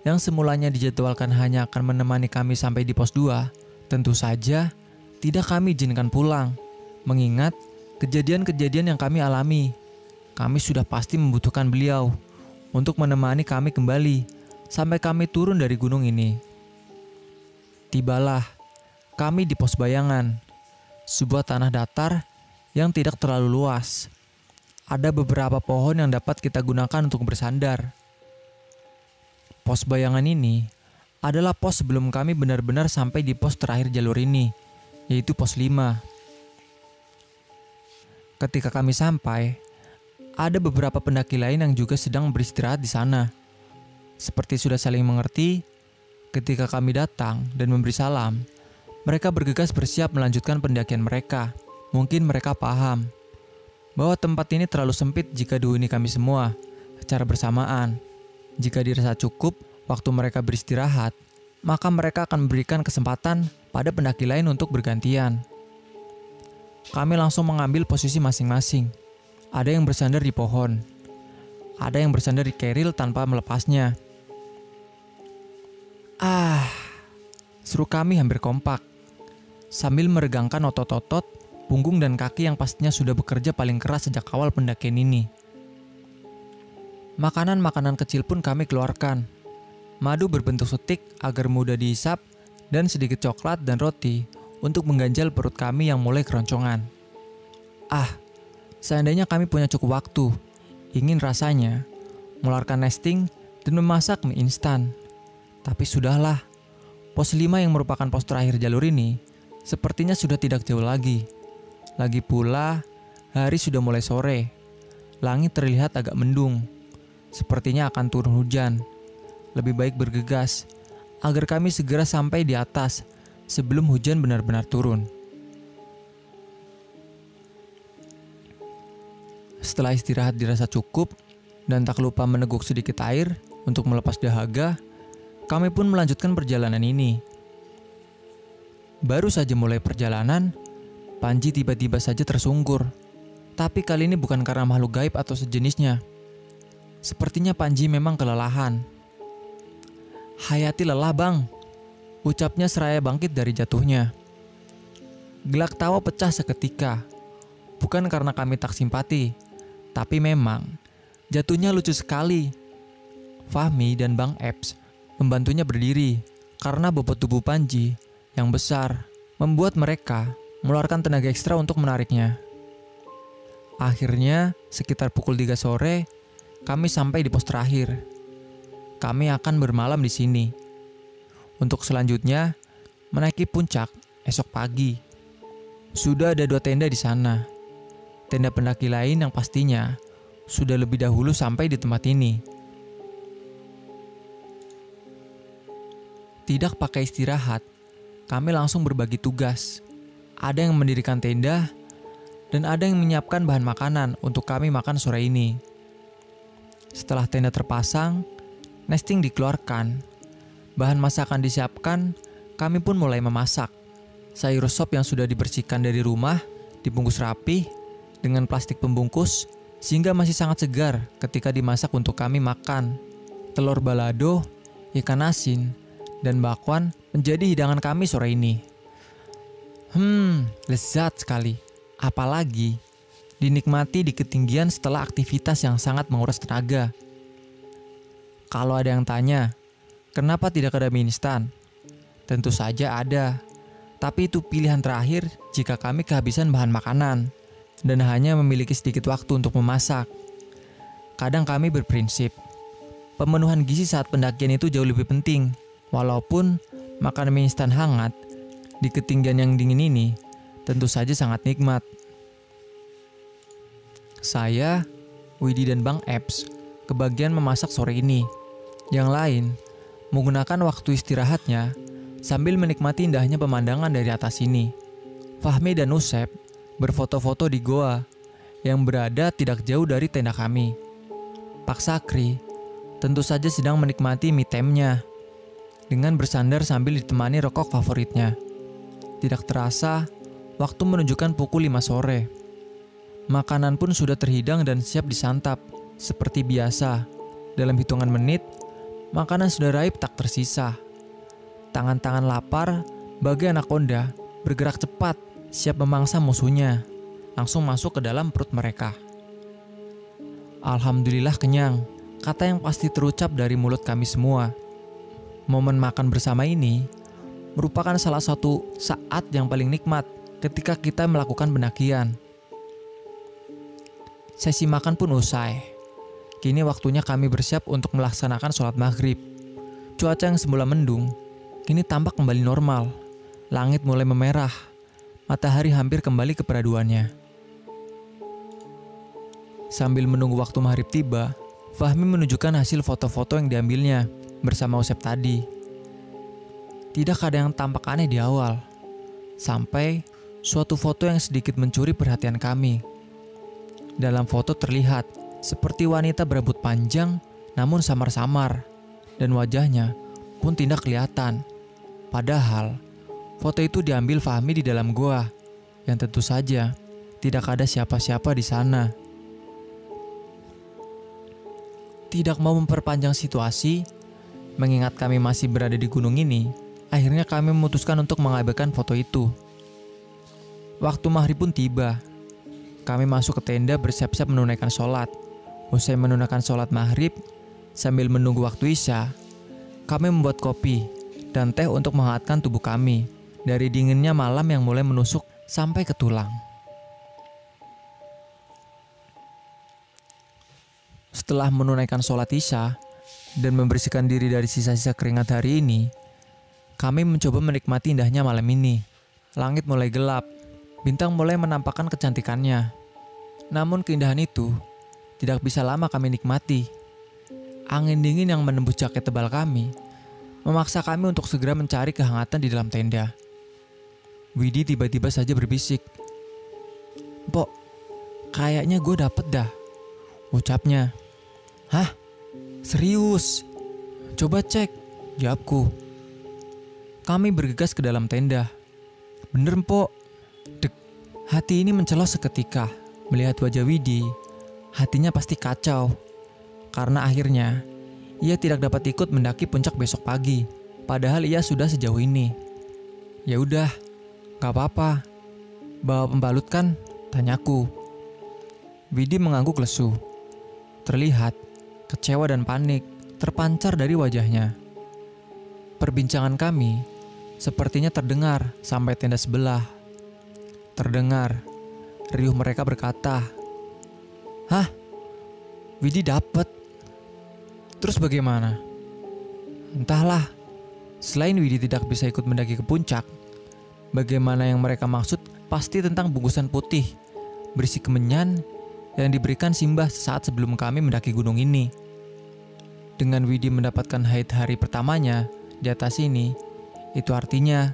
yang semulanya dijadwalkan hanya akan menemani kami sampai di pos 2, tentu saja tidak kami izinkan pulang, mengingat kejadian-kejadian yang kami alami. Kami sudah pasti membutuhkan beliau untuk menemani kami kembali sampai kami turun dari gunung ini. Tibalah kami di pos bayangan, sebuah tanah datar yang tidak terlalu luas. Ada beberapa pohon yang dapat kita gunakan untuk bersandar. Pos bayangan ini adalah pos sebelum kami benar-benar sampai di pos terakhir jalur ini yaitu pos 5. Ketika kami sampai, ada beberapa pendaki lain yang juga sedang beristirahat di sana. Seperti sudah saling mengerti, ketika kami datang dan memberi salam, mereka bergegas bersiap melanjutkan pendakian mereka. Mungkin mereka paham bahwa tempat ini terlalu sempit jika dihuni kami semua secara bersamaan. Jika dirasa cukup waktu mereka beristirahat, maka mereka akan memberikan kesempatan pada pendaki lain untuk bergantian. Kami langsung mengambil posisi masing-masing ada yang bersandar di pohon. Ada yang bersandar di keril tanpa melepasnya. Ah, seru kami hampir kompak. Sambil meregangkan otot-otot, punggung dan kaki yang pastinya sudah bekerja paling keras sejak awal pendakian ini. Makanan-makanan kecil pun kami keluarkan. Madu berbentuk setik agar mudah dihisap dan sedikit coklat dan roti untuk mengganjal perut kami yang mulai keroncongan. Ah, Seandainya kami punya cukup waktu, ingin rasanya mengeluarkan nesting dan memasak mie instan. Tapi sudahlah, pos 5 yang merupakan pos terakhir jalur ini sepertinya sudah tidak jauh lagi. Lagi pula, hari sudah mulai sore. Langit terlihat agak mendung. Sepertinya akan turun hujan. Lebih baik bergegas agar kami segera sampai di atas sebelum hujan benar-benar turun. Setelah istirahat dirasa cukup dan tak lupa meneguk sedikit air untuk melepas dahaga, kami pun melanjutkan perjalanan ini. Baru saja mulai perjalanan, Panji tiba-tiba saja tersungkur. Tapi kali ini bukan karena makhluk gaib atau sejenisnya. Sepertinya Panji memang kelelahan. Hayati lelah bang, ucapnya seraya bangkit dari jatuhnya. Gelak tawa pecah seketika, bukan karena kami tak simpati, tapi memang jatuhnya lucu sekali. Fahmi dan Bang Eps membantunya berdiri karena bobot tubuh Panji yang besar membuat mereka mengeluarkan tenaga ekstra untuk menariknya. Akhirnya, sekitar pukul 3 sore, kami sampai di pos terakhir. Kami akan bermalam di sini. Untuk selanjutnya, menaiki puncak esok pagi. Sudah ada dua tenda di sana tenda pendaki lain yang pastinya sudah lebih dahulu sampai di tempat ini. Tidak pakai istirahat, kami langsung berbagi tugas. Ada yang mendirikan tenda, dan ada yang menyiapkan bahan makanan untuk kami makan sore ini. Setelah tenda terpasang, nesting dikeluarkan, bahan masakan disiapkan, kami pun mulai memasak. Sayur sop yang sudah dibersihkan dari rumah dibungkus rapi dengan plastik pembungkus sehingga masih sangat segar ketika dimasak untuk kami makan. Telur balado, ikan asin, dan bakwan menjadi hidangan kami sore ini. Hmm, lezat sekali. Apalagi dinikmati di ketinggian setelah aktivitas yang sangat menguras tenaga. Kalau ada yang tanya, kenapa tidak ada mie instan? Tentu saja ada. Tapi itu pilihan terakhir jika kami kehabisan bahan makanan dan hanya memiliki sedikit waktu untuk memasak. Kadang kami berprinsip, pemenuhan gizi saat pendakian itu jauh lebih penting, walaupun makan mie instan hangat di ketinggian yang dingin ini tentu saja sangat nikmat. Saya, Widi dan Bang Eps kebagian memasak sore ini. Yang lain, menggunakan waktu istirahatnya sambil menikmati indahnya pemandangan dari atas ini. Fahmi dan Usep berfoto-foto di goa yang berada tidak jauh dari tenda kami. Pak Sakri tentu saja sedang menikmati mie temnya dengan bersandar sambil ditemani rokok favoritnya. Tidak terasa, waktu menunjukkan pukul 5 sore. Makanan pun sudah terhidang dan siap disantap, seperti biasa. Dalam hitungan menit, makanan sudah raib tak tersisa. Tangan-tangan lapar, bagai anak onda, bergerak cepat siap memangsa musuhnya, langsung masuk ke dalam perut mereka. Alhamdulillah kenyang, kata yang pasti terucap dari mulut kami semua. Momen makan bersama ini merupakan salah satu saat yang paling nikmat ketika kita melakukan pendakian. Sesi makan pun usai. Kini waktunya kami bersiap untuk melaksanakan sholat maghrib. Cuaca yang semula mendung, kini tampak kembali normal. Langit mulai memerah matahari hampir kembali ke peraduannya. Sambil menunggu waktu maghrib tiba, Fahmi menunjukkan hasil foto-foto yang diambilnya bersama Usep tadi. Tidak ada yang tampak aneh di awal, sampai suatu foto yang sedikit mencuri perhatian kami. Dalam foto terlihat seperti wanita berambut panjang namun samar-samar, dan wajahnya pun tidak kelihatan. Padahal foto itu diambil Fahmi di dalam gua, yang tentu saja tidak ada siapa-siapa di sana. Tidak mau memperpanjang situasi, mengingat kami masih berada di gunung ini, akhirnya kami memutuskan untuk mengabaikan foto itu. Waktu maghrib pun tiba. Kami masuk ke tenda bersiap-siap menunaikan sholat. Usai menunaikan sholat maghrib, sambil menunggu waktu isya, kami membuat kopi dan teh untuk menghangatkan tubuh kami dari dinginnya malam yang mulai menusuk sampai ke tulang. Setelah menunaikan sholat isya dan membersihkan diri dari sisa-sisa keringat hari ini, kami mencoba menikmati indahnya malam ini. Langit mulai gelap, bintang mulai menampakkan kecantikannya. Namun keindahan itu tidak bisa lama kami nikmati. Angin dingin yang menembus jaket tebal kami memaksa kami untuk segera mencari kehangatan di dalam tenda. Widi tiba-tiba saja berbisik. Pok, kayaknya gue dapet dah. Ucapnya. Hah? Serius? Coba cek, jawabku. Kami bergegas ke dalam tenda. Bener, Mpok. Dek, hati ini mencelos seketika. Melihat wajah Widi, hatinya pasti kacau. Karena akhirnya, ia tidak dapat ikut mendaki puncak besok pagi. Padahal ia sudah sejauh ini. Ya udah, gak apa-apa. Bawa pembalut kan? Tanyaku. Widi mengangguk lesu. Terlihat kecewa dan panik terpancar dari wajahnya. Perbincangan kami sepertinya terdengar sampai tenda sebelah. Terdengar riuh mereka berkata, "Hah? Widi dapat. Terus bagaimana?" Entahlah. Selain Widi tidak bisa ikut mendaki ke puncak, bagaimana yang mereka maksud pasti tentang bungkusan putih berisi kemenyan yang diberikan Simbah saat sebelum kami mendaki gunung ini. Dengan Widi mendapatkan haid hari pertamanya di atas ini, itu artinya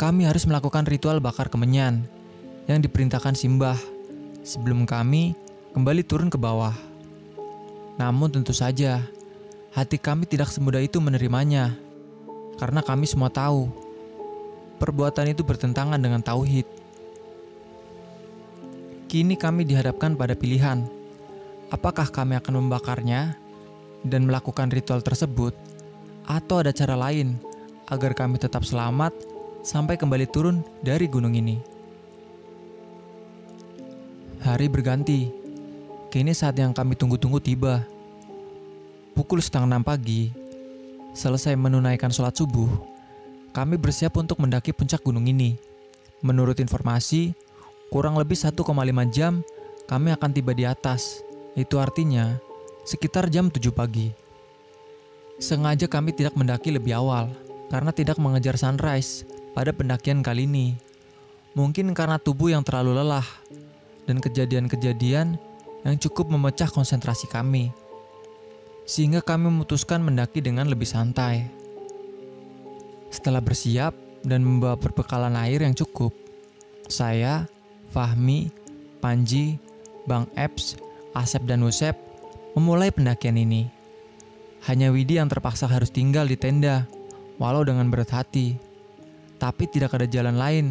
kami harus melakukan ritual bakar kemenyan yang diperintahkan Simbah sebelum kami kembali turun ke bawah. Namun tentu saja, hati kami tidak semudah itu menerimanya karena kami semua tahu perbuatan itu bertentangan dengan tauhid. Kini kami dihadapkan pada pilihan, apakah kami akan membakarnya dan melakukan ritual tersebut, atau ada cara lain agar kami tetap selamat sampai kembali turun dari gunung ini. Hari berganti, kini saat yang kami tunggu-tunggu tiba. Pukul setengah enam pagi, selesai menunaikan sholat subuh, kami bersiap untuk mendaki puncak gunung ini. Menurut informasi, kurang lebih 1,5 jam kami akan tiba di atas. Itu artinya sekitar jam 7 pagi. Sengaja kami tidak mendaki lebih awal karena tidak mengejar sunrise pada pendakian kali ini. Mungkin karena tubuh yang terlalu lelah dan kejadian-kejadian yang cukup memecah konsentrasi kami. Sehingga kami memutuskan mendaki dengan lebih santai. Setelah bersiap dan membawa perbekalan air yang cukup, saya Fahmi, Panji, Bang Eps, Asep dan Usep memulai pendakian ini. Hanya Widi yang terpaksa harus tinggal di tenda, walau dengan berat hati. Tapi tidak ada jalan lain.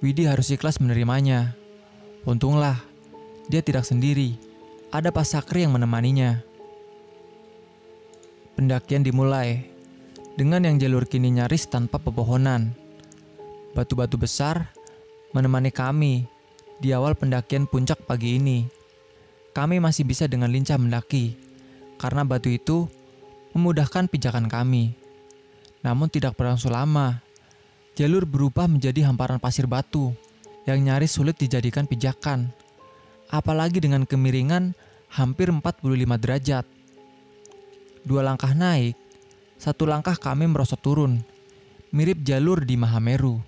Widi harus ikhlas menerimanya. Untunglah, dia tidak sendiri. Ada Pak Sakri yang menemaninya. Pendakian dimulai dengan yang jalur kini nyaris tanpa pepohonan. Batu-batu besar menemani kami di awal pendakian puncak pagi ini, kami masih bisa dengan lincah mendaki karena batu itu memudahkan pijakan kami. Namun tidak berlangsung lama, jalur berubah menjadi hamparan pasir batu yang nyaris sulit dijadikan pijakan. Apalagi dengan kemiringan hampir 45 derajat. Dua langkah naik, satu langkah kami merosot turun, mirip jalur di Mahameru.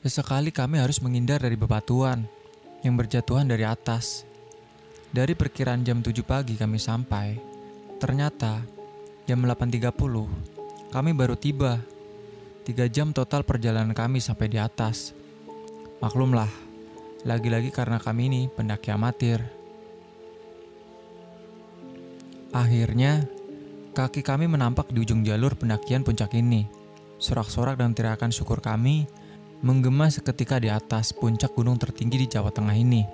Sesekali kami harus menghindar dari bebatuan yang berjatuhan dari atas. Dari perkiraan jam 7 pagi kami sampai, ternyata jam 8.30 kami baru tiba. Tiga jam total perjalanan kami sampai di atas. Maklumlah, lagi-lagi karena kami ini pendaki amatir. Akhirnya, kaki kami menampak di ujung jalur pendakian puncak ini. Sorak-sorak dan teriakan syukur kami menggema seketika di atas puncak gunung tertinggi di Jawa Tengah ini.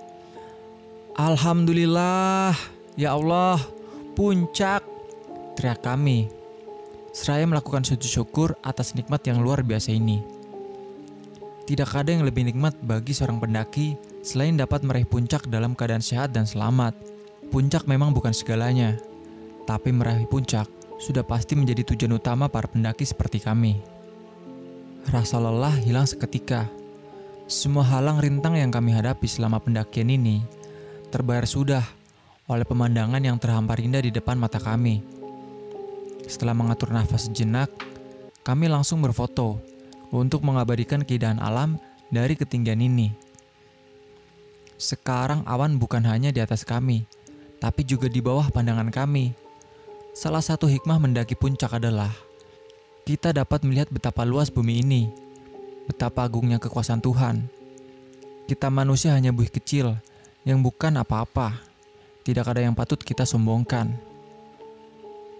Alhamdulillah, ya Allah, puncak, teriak kami. Seraya melakukan sujud syukur atas nikmat yang luar biasa ini. Tidak ada yang lebih nikmat bagi seorang pendaki selain dapat meraih puncak dalam keadaan sehat dan selamat. Puncak memang bukan segalanya, tapi meraih puncak sudah pasti menjadi tujuan utama para pendaki seperti kami. Rasa lelah hilang seketika. Semua halang rintang yang kami hadapi selama pendakian ini terbayar sudah oleh pemandangan yang terhampar indah di depan mata kami. Setelah mengatur nafas sejenak, kami langsung berfoto untuk mengabadikan keindahan alam dari ketinggian ini. Sekarang awan bukan hanya di atas kami, tapi juga di bawah pandangan kami. Salah satu hikmah mendaki puncak adalah kita dapat melihat betapa luas bumi ini, betapa agungnya kekuasaan Tuhan. Kita manusia hanya buih kecil yang bukan apa-apa. Tidak ada yang patut kita sombongkan.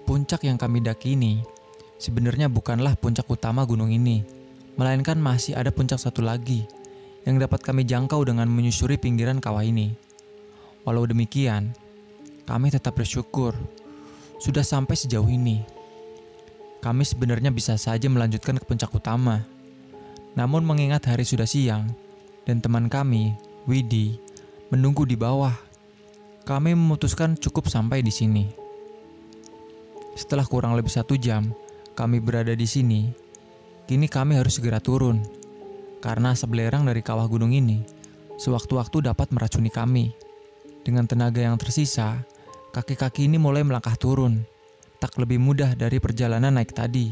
Puncak yang kami daki ini sebenarnya bukanlah puncak utama gunung ini, melainkan masih ada puncak satu lagi yang dapat kami jangkau dengan menyusuri pinggiran kawah ini. Walau demikian, kami tetap bersyukur sudah sampai sejauh ini. Kami sebenarnya bisa saja melanjutkan ke puncak utama. Namun mengingat hari sudah siang dan teman kami, Widi, menunggu di bawah. Kami memutuskan cukup sampai di sini. Setelah kurang lebih satu jam, kami berada di sini. Kini kami harus segera turun, karena sebelerang dari kawah gunung ini sewaktu-waktu dapat meracuni kami. Dengan tenaga yang tersisa, kaki-kaki ini mulai melangkah turun, tak lebih mudah dari perjalanan naik tadi.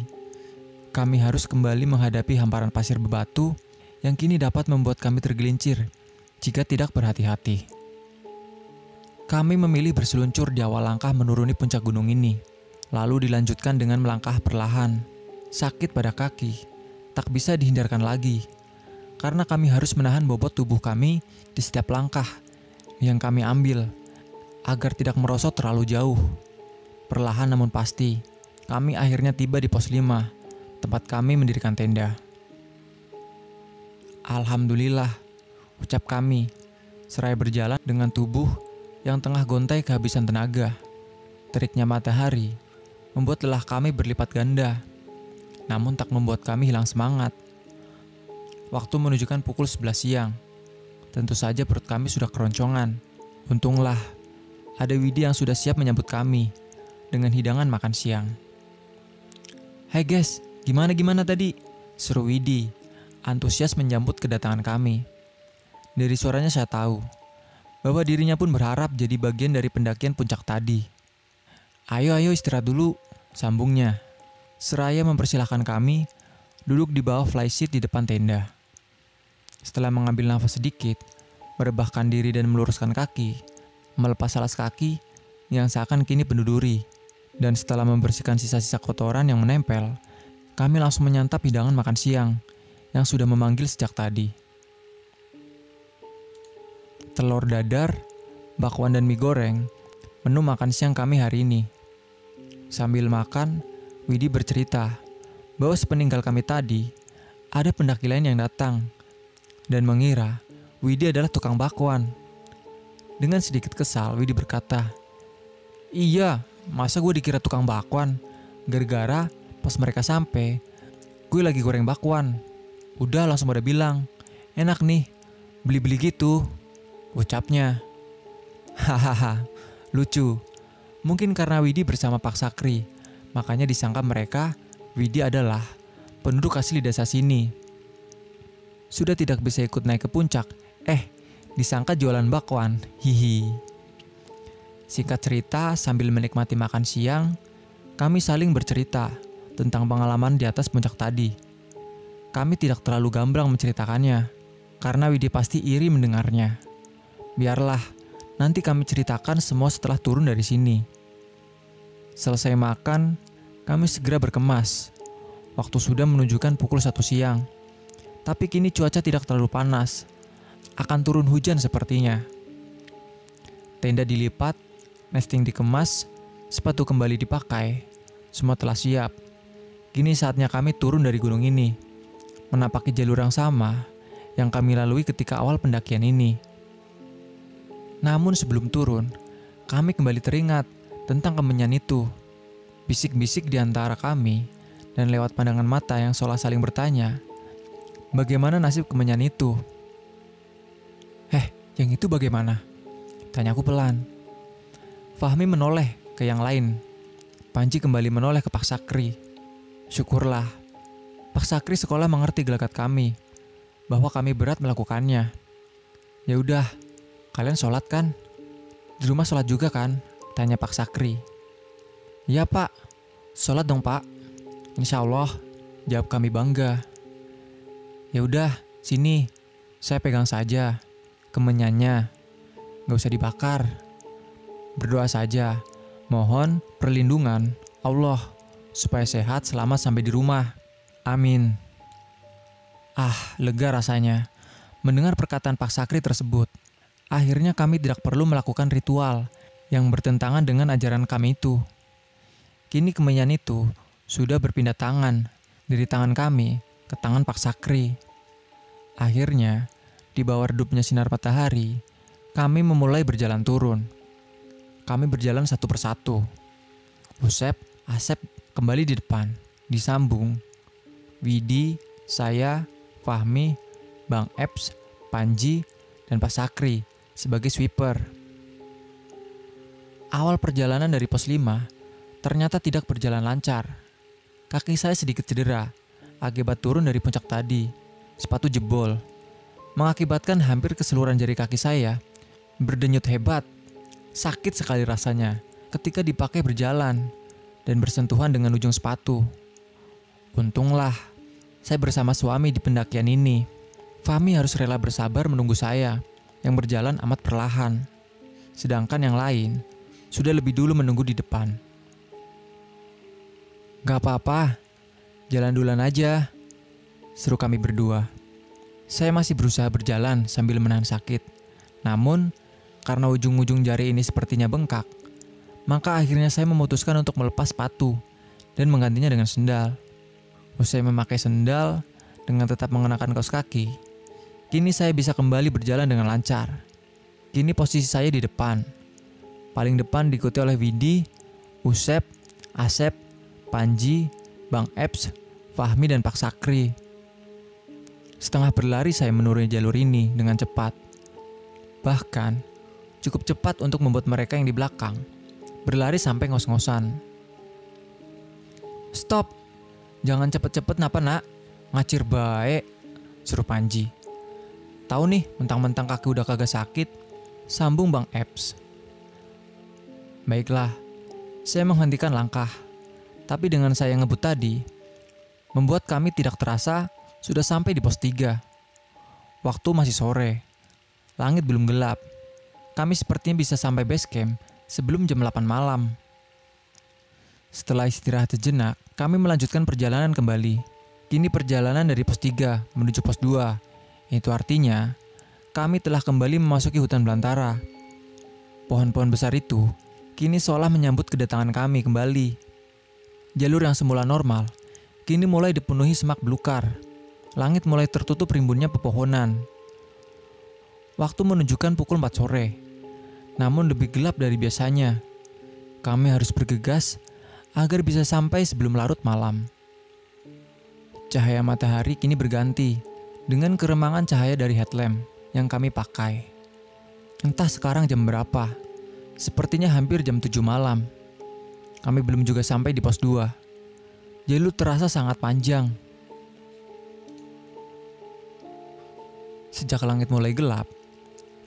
Kami harus kembali menghadapi hamparan pasir bebatu yang kini dapat membuat kami tergelincir jika tidak berhati-hati. Kami memilih berseluncur di awal langkah menuruni puncak gunung ini, lalu dilanjutkan dengan melangkah perlahan. Sakit pada kaki, tak bisa dihindarkan lagi, karena kami harus menahan bobot tubuh kami di setiap langkah yang kami ambil, agar tidak merosot terlalu jauh. Perlahan namun pasti, kami akhirnya tiba di pos 5, tempat kami mendirikan tenda. Alhamdulillah, ucap kami, seraya berjalan dengan tubuh yang tengah gontai kehabisan tenaga. Teriknya matahari membuat lelah kami berlipat ganda, namun tak membuat kami hilang semangat. Waktu menunjukkan pukul 11 siang. Tentu saja perut kami sudah keroncongan. Untunglah, ada Widi yang sudah siap menyambut kami dengan hidangan makan siang. Hai guys, gimana-gimana tadi? Seru Widi, antusias menyambut kedatangan kami. Dari suaranya saya tahu bahwa dirinya pun berharap jadi bagian dari pendakian puncak tadi. Ayo ayo istirahat dulu, sambungnya. Seraya mempersilahkan kami duduk di bawah flyseat di depan tenda. Setelah mengambil nafas sedikit, merebahkan diri dan meluruskan kaki, melepas alas kaki yang seakan kini penduduri, dan setelah membersihkan sisa-sisa kotoran yang menempel, kami langsung menyantap hidangan makan siang yang sudah memanggil sejak tadi telur dadar, bakwan dan mie goreng, menu makan siang kami hari ini. Sambil makan, Widi bercerita bahwa sepeninggal kami tadi, ada pendaki lain yang datang dan mengira Widi adalah tukang bakwan. Dengan sedikit kesal, Widi berkata, Iya, masa gue dikira tukang bakwan? Gara-gara pas mereka sampai, gue lagi goreng bakwan. Udah langsung pada bilang, enak nih, beli-beli gitu. Ucapnya, hahaha, lucu. Mungkin karena Widi bersama Pak Sakri, makanya disangka mereka Widi adalah penduduk asli desa sini. Sudah tidak bisa ikut naik ke puncak, eh disangka jualan bakwan, hihi. Singkat cerita, sambil menikmati makan siang, kami saling bercerita tentang pengalaman di atas puncak tadi. Kami tidak terlalu gamblang menceritakannya, karena Widi pasti iri mendengarnya. Biarlah, nanti kami ceritakan semua setelah turun dari sini. Selesai makan, kami segera berkemas. Waktu sudah menunjukkan pukul satu siang. Tapi kini cuaca tidak terlalu panas. Akan turun hujan sepertinya. Tenda dilipat, nesting dikemas, sepatu kembali dipakai. Semua telah siap. Kini saatnya kami turun dari gunung ini. Menapaki jalur yang sama yang kami lalui ketika awal pendakian ini. Namun sebelum turun, kami kembali teringat tentang kemenyan itu. Bisik-bisik di antara kami dan lewat pandangan mata yang seolah saling bertanya, bagaimana nasib kemenyan itu? Eh, yang itu bagaimana? Tanyaku pelan. Fahmi menoleh ke yang lain. Panji kembali menoleh ke Pak Sakri. Syukurlah, Pak Sakri sekolah mengerti gelagat kami bahwa kami berat melakukannya. Ya udah, kalian sholat kan? Di rumah sholat juga kan? Tanya Pak Sakri. Ya pak, sholat dong pak. Insya Allah, jawab kami bangga. Ya udah, sini, saya pegang saja kemenyannya. Gak usah dibakar. Berdoa saja, mohon perlindungan Allah supaya sehat selamat sampai di rumah. Amin. Ah, lega rasanya. Mendengar perkataan Pak Sakri tersebut, akhirnya kami tidak perlu melakukan ritual yang bertentangan dengan ajaran kami itu. Kini kemenyan itu sudah berpindah tangan dari tangan kami ke tangan Pak Sakri. Akhirnya, di bawah redupnya sinar matahari, kami memulai berjalan turun. Kami berjalan satu persatu. Usep, Asep kembali di depan, disambung. Widi, saya, Fahmi, Bang Eps, Panji, dan Pak Sakri sebagai sweeper. Awal perjalanan dari pos 5 ternyata tidak berjalan lancar. Kaki saya sedikit cedera akibat turun dari puncak tadi. Sepatu jebol, mengakibatkan hampir keseluruhan jari kaki saya berdenyut hebat. Sakit sekali rasanya ketika dipakai berjalan dan bersentuhan dengan ujung sepatu. Untunglah saya bersama suami di pendakian ini. Fahmi harus rela bersabar menunggu saya yang berjalan amat perlahan. Sedangkan yang lain sudah lebih dulu menunggu di depan. Gak apa-apa, jalan duluan aja, seru kami berdua. Saya masih berusaha berjalan sambil menahan sakit. Namun, karena ujung-ujung jari ini sepertinya bengkak, maka akhirnya saya memutuskan untuk melepas sepatu dan menggantinya dengan sendal. Usai memakai sendal dengan tetap mengenakan kaos kaki, kini saya bisa kembali berjalan dengan lancar. Kini posisi saya di depan. Paling depan diikuti oleh Widi, Usep, Asep, Panji, Bang Eps, Fahmi, dan Pak Sakri. Setengah berlari saya menuruni jalur ini dengan cepat. Bahkan, cukup cepat untuk membuat mereka yang di belakang berlari sampai ngos-ngosan. Stop! Jangan cepet-cepet napa nak, ngacir baik, suruh Panji. Tahu nih, mentang-mentang kaki udah kagak sakit, sambung Bang Eps. Baiklah, saya menghentikan langkah. Tapi dengan saya ngebut tadi, membuat kami tidak terasa sudah sampai di pos 3. Waktu masih sore, langit belum gelap. Kami sepertinya bisa sampai base camp sebelum jam 8 malam. Setelah istirahat sejenak, kami melanjutkan perjalanan kembali. Kini perjalanan dari pos 3 menuju pos 2. Itu artinya, kami telah kembali memasuki hutan belantara. Pohon-pohon besar itu kini seolah menyambut kedatangan kami kembali. Jalur yang semula normal, kini mulai dipenuhi semak belukar. Langit mulai tertutup rimbunnya pepohonan. Waktu menunjukkan pukul 4 sore, namun lebih gelap dari biasanya. Kami harus bergegas agar bisa sampai sebelum larut malam. Cahaya matahari kini berganti dengan keremangan cahaya dari headlamp yang kami pakai. Entah sekarang jam berapa, sepertinya hampir jam 7 malam. Kami belum juga sampai di pos 2. Jalur terasa sangat panjang. Sejak langit mulai gelap,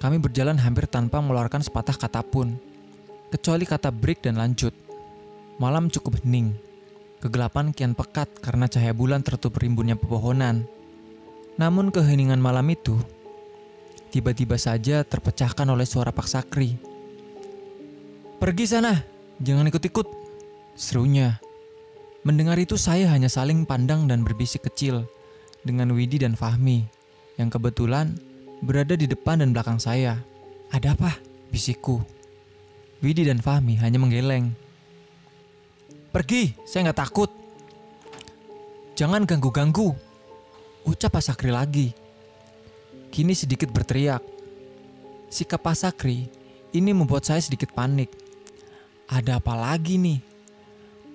kami berjalan hampir tanpa mengeluarkan sepatah kata pun, kecuali kata break dan lanjut. Malam cukup hening. Kegelapan kian pekat karena cahaya bulan tertutup rimbunnya pepohonan. Namun keheningan malam itu tiba-tiba saja terpecahkan oleh suara Pak Sakri. Pergi sana, jangan ikut-ikut, serunya. Mendengar itu saya hanya saling pandang dan berbisik kecil dengan Widi dan Fahmi yang kebetulan berada di depan dan belakang saya. Ada apa? Bisikku. Widi dan Fahmi hanya menggeleng. Pergi, saya nggak takut. Jangan ganggu-ganggu. Ucap Pak Sakri lagi. Kini sedikit berteriak. Sikap Pak Sakri ini membuat saya sedikit panik. Ada apa lagi nih?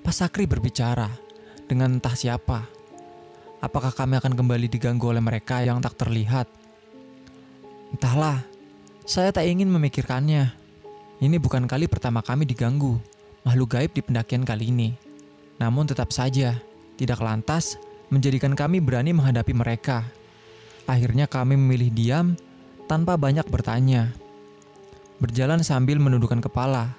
Pak Sakri berbicara dengan entah siapa. Apakah kami akan kembali diganggu oleh mereka yang tak terlihat? Entahlah, saya tak ingin memikirkannya. Ini bukan kali pertama kami diganggu makhluk gaib di pendakian kali ini. Namun tetap saja, tidak lantas menjadikan kami berani menghadapi mereka. Akhirnya kami memilih diam tanpa banyak bertanya. Berjalan sambil menundukkan kepala.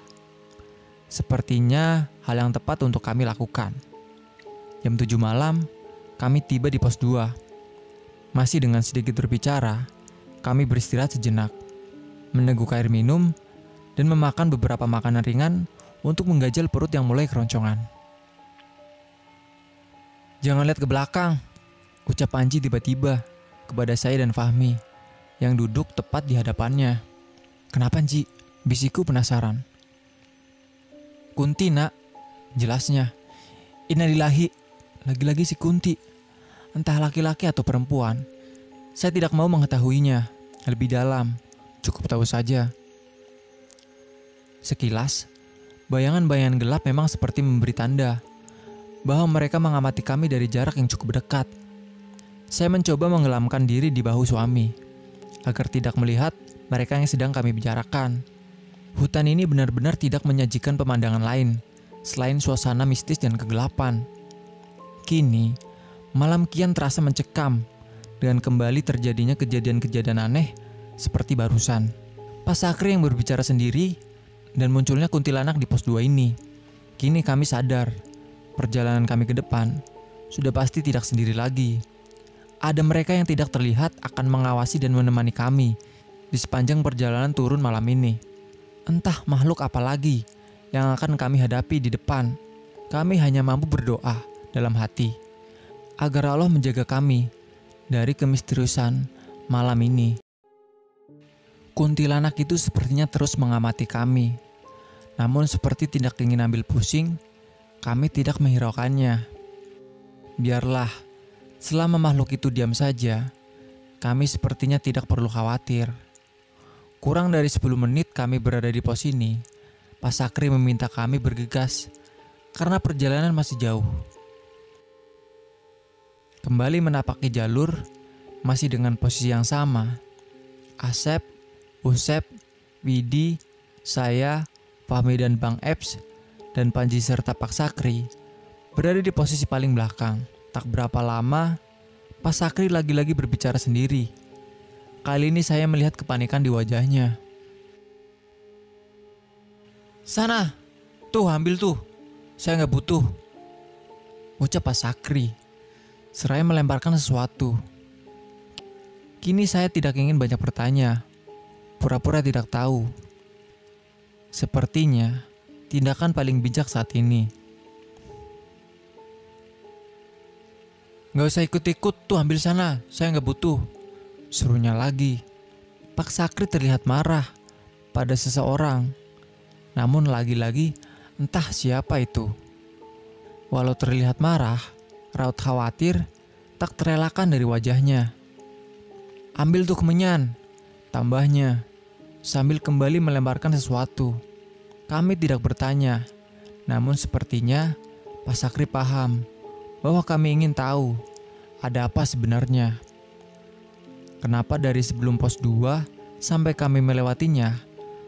Sepertinya hal yang tepat untuk kami lakukan. Jam 7 malam, kami tiba di pos 2. Masih dengan sedikit berbicara, kami beristirahat sejenak. Meneguk air minum dan memakan beberapa makanan ringan untuk menggajal perut yang mulai keroncongan. Jangan lihat ke belakang, ucap Panji tiba-tiba kepada saya dan Fahmi yang duduk tepat di hadapannya. Kenapa Ji? Bisiku penasaran. Kunti nak, jelasnya. Innalillahi, lagi-lagi si Kunti. Entah laki-laki atau perempuan. Saya tidak mau mengetahuinya lebih dalam. Cukup tahu saja. Sekilas, Bayangan-bayangan gelap memang seperti memberi tanda bahwa mereka mengamati kami dari jarak yang cukup dekat. Saya mencoba menggelamkan diri di bahu suami agar tidak melihat mereka yang sedang kami bicarakan. Hutan ini benar-benar tidak menyajikan pemandangan lain selain suasana mistis dan kegelapan. Kini, malam kian terasa mencekam dengan kembali terjadinya kejadian-kejadian aneh seperti barusan. Pas Sakri yang berbicara sendiri dan munculnya kuntilanak di pos 2 ini. Kini kami sadar, perjalanan kami ke depan sudah pasti tidak sendiri lagi. Ada mereka yang tidak terlihat akan mengawasi dan menemani kami di sepanjang perjalanan turun malam ini. Entah makhluk apa lagi yang akan kami hadapi di depan. Kami hanya mampu berdoa dalam hati agar Allah menjaga kami dari kemisteriusan malam ini. Kuntilanak itu sepertinya terus mengamati kami namun seperti tidak ingin ambil pusing, kami tidak menghiraukannya. Biarlah, selama makhluk itu diam saja, kami sepertinya tidak perlu khawatir. Kurang dari 10 menit kami berada di pos ini, Pak Sakri meminta kami bergegas karena perjalanan masih jauh. Kembali menapaki jalur, masih dengan posisi yang sama. Asep, Usep, Widi, saya, Fahmi dan Bang Eps, dan Panji serta Pak Sakri berada di posisi paling belakang. Tak berapa lama, Pak Sakri lagi-lagi berbicara sendiri. Kali ini saya melihat kepanikan di wajahnya. Sana, tuh ambil tuh. Saya nggak butuh. Ucap Pak Sakri. Seraya melemparkan sesuatu. Kini saya tidak ingin banyak bertanya. Pura-pura tidak tahu. Sepertinya tindakan paling bijak saat ini. Gak usah ikut-ikut tuh ambil sana, saya gak butuh. Serunya lagi. Pak Sakri terlihat marah pada seseorang. Namun lagi-lagi entah siapa itu. Walau terlihat marah, raut khawatir tak terelakkan dari wajahnya. Ambil tuh kemenyan, tambahnya sambil kembali melemparkan sesuatu. Kami tidak bertanya, namun sepertinya Pak Sakri paham bahwa kami ingin tahu ada apa sebenarnya. Kenapa dari sebelum pos 2 sampai kami melewatinya,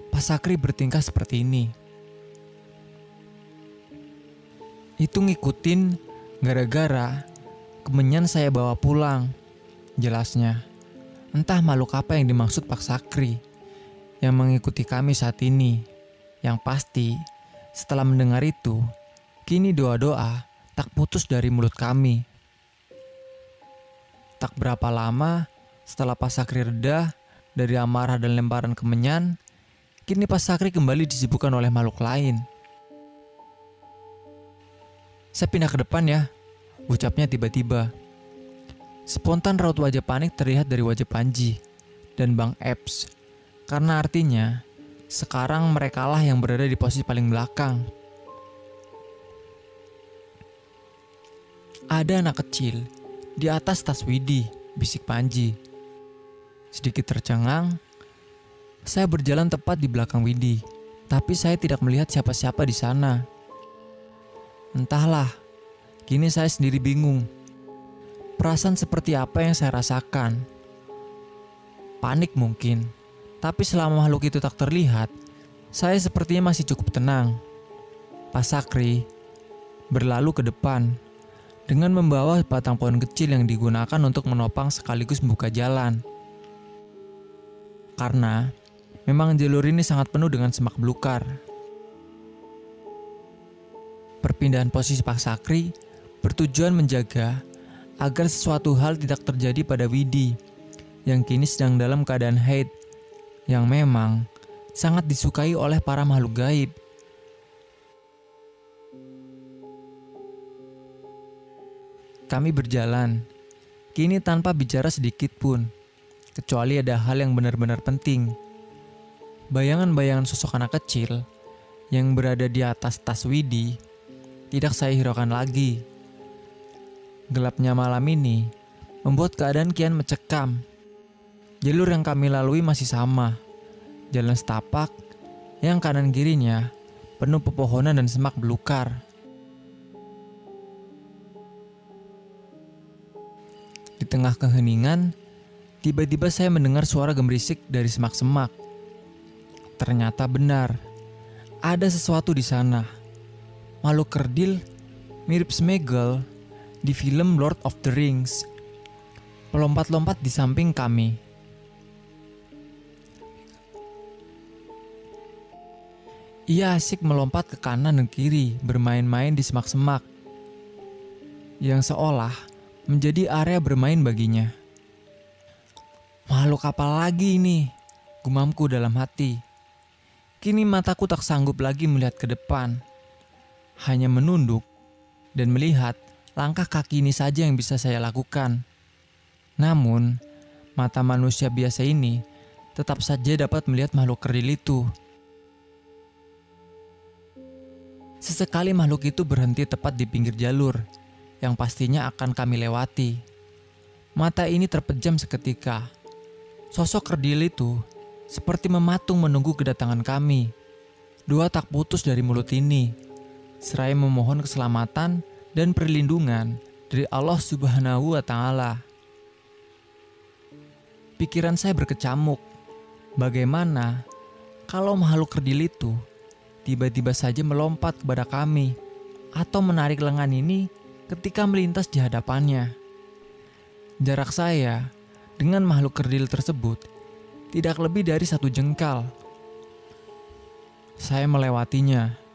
Pak Sakri bertingkah seperti ini. Itu ngikutin gara-gara kemenyan saya bawa pulang. Jelasnya, entah makhluk apa yang dimaksud Pak Sakri yang mengikuti kami saat ini. Yang pasti, setelah mendengar itu, kini doa-doa tak putus dari mulut kami. Tak berapa lama setelah Pak Sakri reda dari amarah dan lemparan kemenyan, kini Pak Sakri kembali disibukkan oleh makhluk lain. Saya pindah ke depan ya, ucapnya tiba-tiba. Spontan raut wajah panik terlihat dari wajah Panji dan Bang Epps, karena artinya sekarang merekalah yang berada di posisi paling belakang. Ada anak kecil di atas tas Widi, bisik Panji. Sedikit tercengang, saya berjalan tepat di belakang Widi, tapi saya tidak melihat siapa-siapa di sana. Entahlah, kini saya sendiri bingung. Perasaan seperti apa yang saya rasakan? Panik mungkin, tapi selama makhluk itu tak terlihat, saya sepertinya masih cukup tenang. Pak Sakri berlalu ke depan dengan membawa batang pohon kecil yang digunakan untuk menopang sekaligus membuka jalan karena memang jalur ini sangat penuh dengan semak belukar. Perpindahan posisi Pak Sakri bertujuan menjaga agar sesuatu hal tidak terjadi pada Widi yang kini sedang dalam keadaan haid yang memang sangat disukai oleh para makhluk gaib. Kami berjalan, kini tanpa bicara sedikit pun kecuali ada hal yang benar-benar penting. Bayangan-bayangan sosok anak kecil yang berada di atas tas Widi tidak saya hiraukan lagi. Gelapnya malam ini membuat keadaan kian mencekam. Jalur yang kami lalui masih sama. Jalan setapak yang kanan kirinya penuh pepohonan dan semak belukar. Di tengah keheningan, Tiba-tiba saya mendengar suara gemerisik dari semak-semak. Ternyata benar, ada sesuatu di sana. Makhluk kerdil mirip Smeagol di film Lord of the Rings. Melompat-lompat di samping kami. Ia asik melompat ke kanan dan kiri, bermain-main di semak-semak. Yang seolah menjadi area bermain baginya. Makhluk apa lagi ini? Gumamku dalam hati. Kini mataku tak sanggup lagi melihat ke depan. Hanya menunduk dan melihat langkah kaki ini saja yang bisa saya lakukan. Namun, mata manusia biasa ini tetap saja dapat melihat makhluk kerdil itu. Sesekali makhluk itu berhenti tepat di pinggir jalur yang pastinya akan kami lewati. Mata ini terpejam seketika Sosok kerdil itu seperti mematung menunggu kedatangan kami. Dua tak putus dari mulut ini, seraya memohon keselamatan dan perlindungan dari Allah Subhanahu wa Ta'ala. Pikiran saya berkecamuk. Bagaimana kalau makhluk kerdil itu tiba-tiba saja melompat kepada kami atau menarik lengan ini ketika melintas di hadapannya? Jarak saya dengan makhluk kerdil tersebut tidak lebih dari satu jengkal. Saya melewatinya.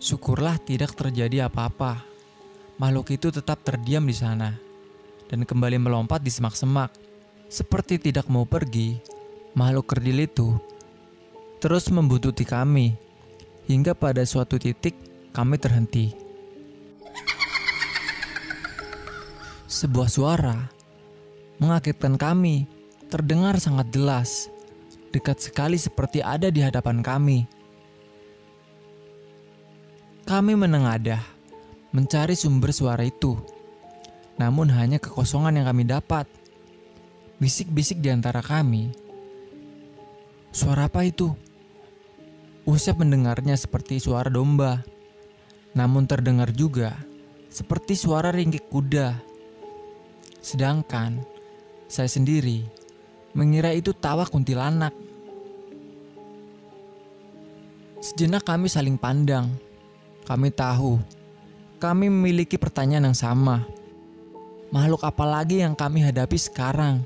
Syukurlah tidak terjadi apa-apa. Makhluk itu tetap terdiam di sana dan kembali melompat di semak-semak. Seperti tidak mau pergi, makhluk kerdil itu terus membuntuti kami hingga pada suatu titik kami terhenti. Sebuah suara mengagetkan kami. Terdengar sangat jelas, dekat sekali seperti ada di hadapan kami. Kami menengadah, mencari sumber suara itu. Namun hanya kekosongan yang kami dapat. Bisik-bisik di antara kami. Suara apa itu? Usep mendengarnya seperti suara domba. Namun terdengar juga seperti suara ringgik kuda. Sedangkan saya sendiri mengira itu tawa kuntilanak. Sejenak kami saling pandang. Kami tahu, kami memiliki pertanyaan yang sama. Makhluk apa lagi yang kami hadapi sekarang?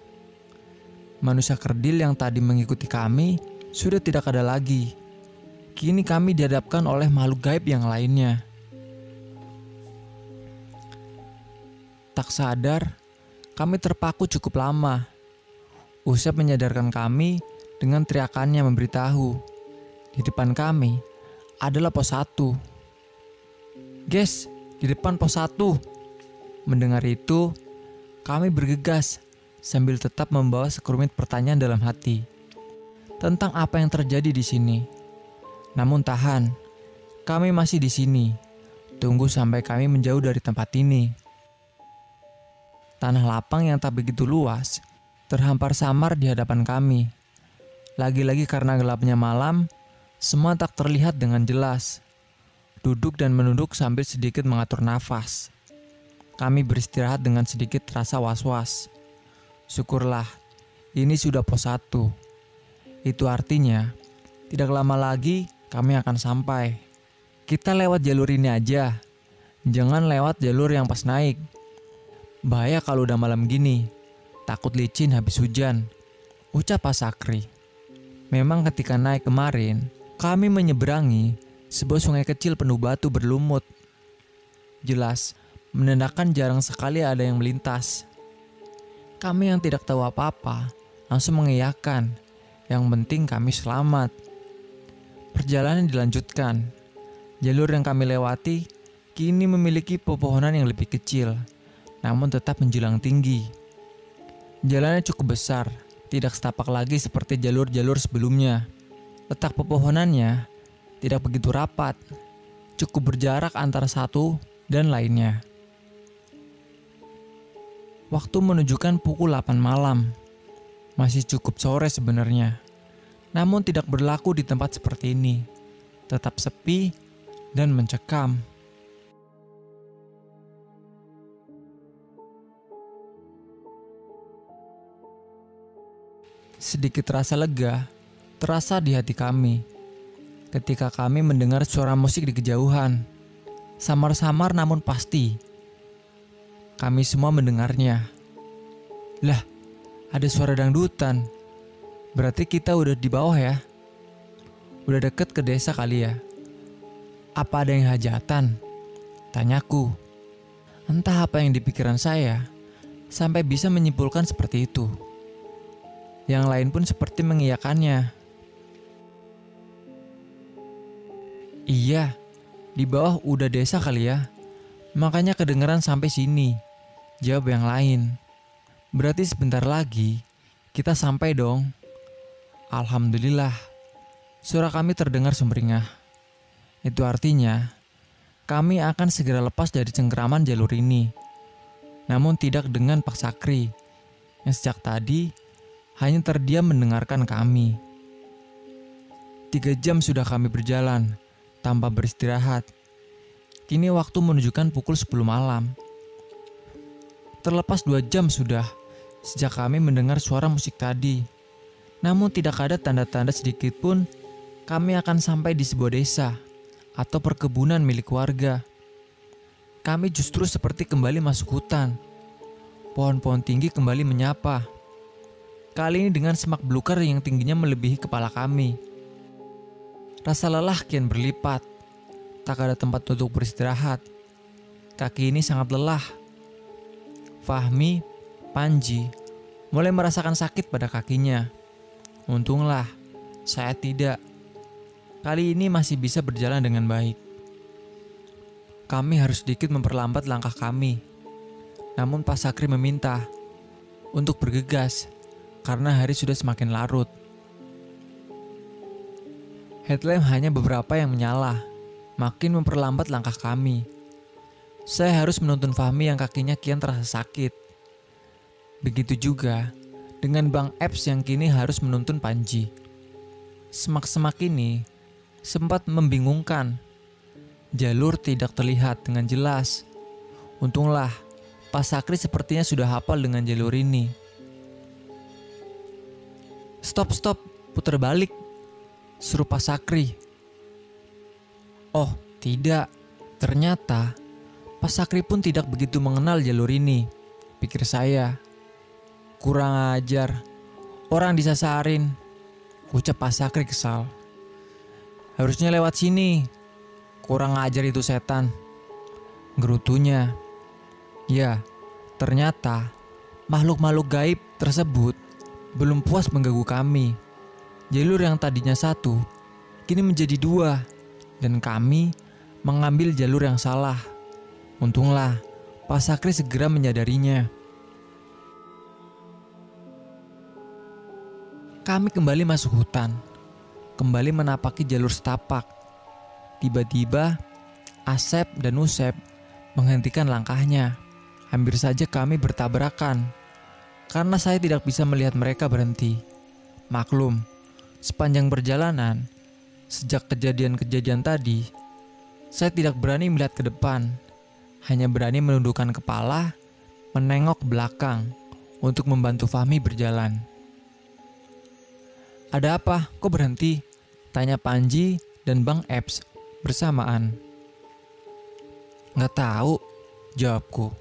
Manusia kerdil yang tadi mengikuti kami sudah tidak ada lagi. Kini kami dihadapkan oleh makhluk gaib yang lainnya. Tak sadar, kami terpaku cukup lama. Usep menyadarkan kami dengan teriakannya memberitahu. Di depan kami adalah pos 1. Guys, di depan pos 1. Mendengar itu, kami bergegas sambil tetap membawa sekerumit pertanyaan dalam hati tentang apa yang terjadi di sini. Namun tahan, kami masih di sini. Tunggu sampai kami menjauh dari tempat ini. Tanah lapang yang tak begitu luas terhampar samar di hadapan kami. Lagi-lagi karena gelapnya malam, semua tak terlihat dengan jelas. Duduk dan menunduk sambil sedikit mengatur nafas. Kami beristirahat dengan sedikit rasa was-was. Syukurlah, ini sudah pos satu. Itu artinya, tidak lama lagi kami akan sampai. Kita lewat jalur ini aja. Jangan lewat jalur yang pas naik. Bahaya kalau udah malam gini. Takut licin habis hujan. Ucap Pak Sakri. Memang ketika naik kemarin, kami menyeberangi sebuah sungai kecil penuh batu berlumut. Jelas, menandakan jarang sekali ada yang melintas. Kami yang tidak tahu apa-apa langsung mengiyakan. Yang penting kami selamat. Perjalanan dilanjutkan. Jalur yang kami lewati kini memiliki pepohonan yang lebih kecil, namun tetap menjulang tinggi. Jalannya cukup besar, tidak setapak lagi seperti jalur-jalur sebelumnya. Letak pepohonannya tidak begitu rapat, cukup berjarak antara satu dan lainnya. Waktu menunjukkan pukul 8 malam. Masih cukup sore sebenarnya. Namun tidak berlaku di tempat seperti ini. Tetap sepi dan mencekam. Sedikit rasa lega terasa di hati kami ketika kami mendengar suara musik di kejauhan. Samar-samar namun pasti. Kami semua mendengarnya. Lah, ada suara dangdutan. Berarti kita udah di bawah ya. Udah deket ke desa kali ya. Apa ada yang hajatan? Tanyaku. Entah apa yang di pikiran saya sampai bisa menyimpulkan seperti itu. Yang lain pun seperti mengiyakannya. Iya, di bawah udah desa kali ya. Makanya kedengeran sampai sini. Jawab yang lain. Berarti sebentar lagi kita sampai dong. Alhamdulillah. Suara kami terdengar sumringah. Itu artinya kami akan segera lepas dari cengkeraman jalur ini. Namun tidak dengan Pak Sakri yang sejak tadi hanya terdiam mendengarkan kami. Tiga jam sudah kami berjalan tanpa beristirahat. Kini waktu menunjukkan pukul 10 malam. Terlepas dua jam sudah sejak kami mendengar suara musik tadi. Namun tidak ada tanda-tanda sedikit pun kami akan sampai di sebuah desa atau perkebunan milik warga. Kami justru seperti kembali masuk hutan. Pohon-pohon tinggi kembali menyapa Kali ini dengan semak belukar yang tingginya melebihi kepala kami. Rasa lelah kian berlipat. Tak ada tempat untuk beristirahat. Kaki ini sangat lelah. Fahmi, Panji, mulai merasakan sakit pada kakinya. Untunglah, saya tidak. Kali ini masih bisa berjalan dengan baik. Kami harus sedikit memperlambat langkah kami. Namun Pak Sakri meminta untuk bergegas karena hari sudah semakin larut. Headlamp hanya beberapa yang menyala, makin memperlambat langkah kami. Saya harus menuntun Fahmi yang kakinya kian terasa sakit. Begitu juga dengan Bang Epps yang kini harus menuntun Panji. Semak-semak ini sempat membingungkan. Jalur tidak terlihat dengan jelas. Untunglah, Pak Sakri sepertinya sudah hafal dengan jalur ini. Stop, stop, putar balik. Suruh Pak Sakri. Oh, tidak. Ternyata Pak Sakri pun tidak begitu mengenal jalur ini. Pikir saya. Kurang ajar. Orang disasarin. Ucap Pak Sakri kesal. Harusnya lewat sini. Kurang ajar itu setan. Gerutunya. Ya, ternyata makhluk-makhluk gaib tersebut belum puas mengganggu kami. Jalur yang tadinya satu, kini menjadi dua, dan kami mengambil jalur yang salah. Untunglah, Pak Sakri segera menyadarinya. Kami kembali masuk hutan, kembali menapaki jalur setapak. Tiba-tiba, Asep dan Usep menghentikan langkahnya. Hampir saja kami bertabrakan, karena saya tidak bisa melihat mereka berhenti. Maklum, sepanjang perjalanan, sejak kejadian-kejadian tadi, saya tidak berani melihat ke depan, hanya berani menundukkan kepala, menengok belakang untuk membantu Fahmi berjalan. Ada apa? Kok berhenti? Tanya Panji dan Bang Eps bersamaan. Nggak tahu, jawabku.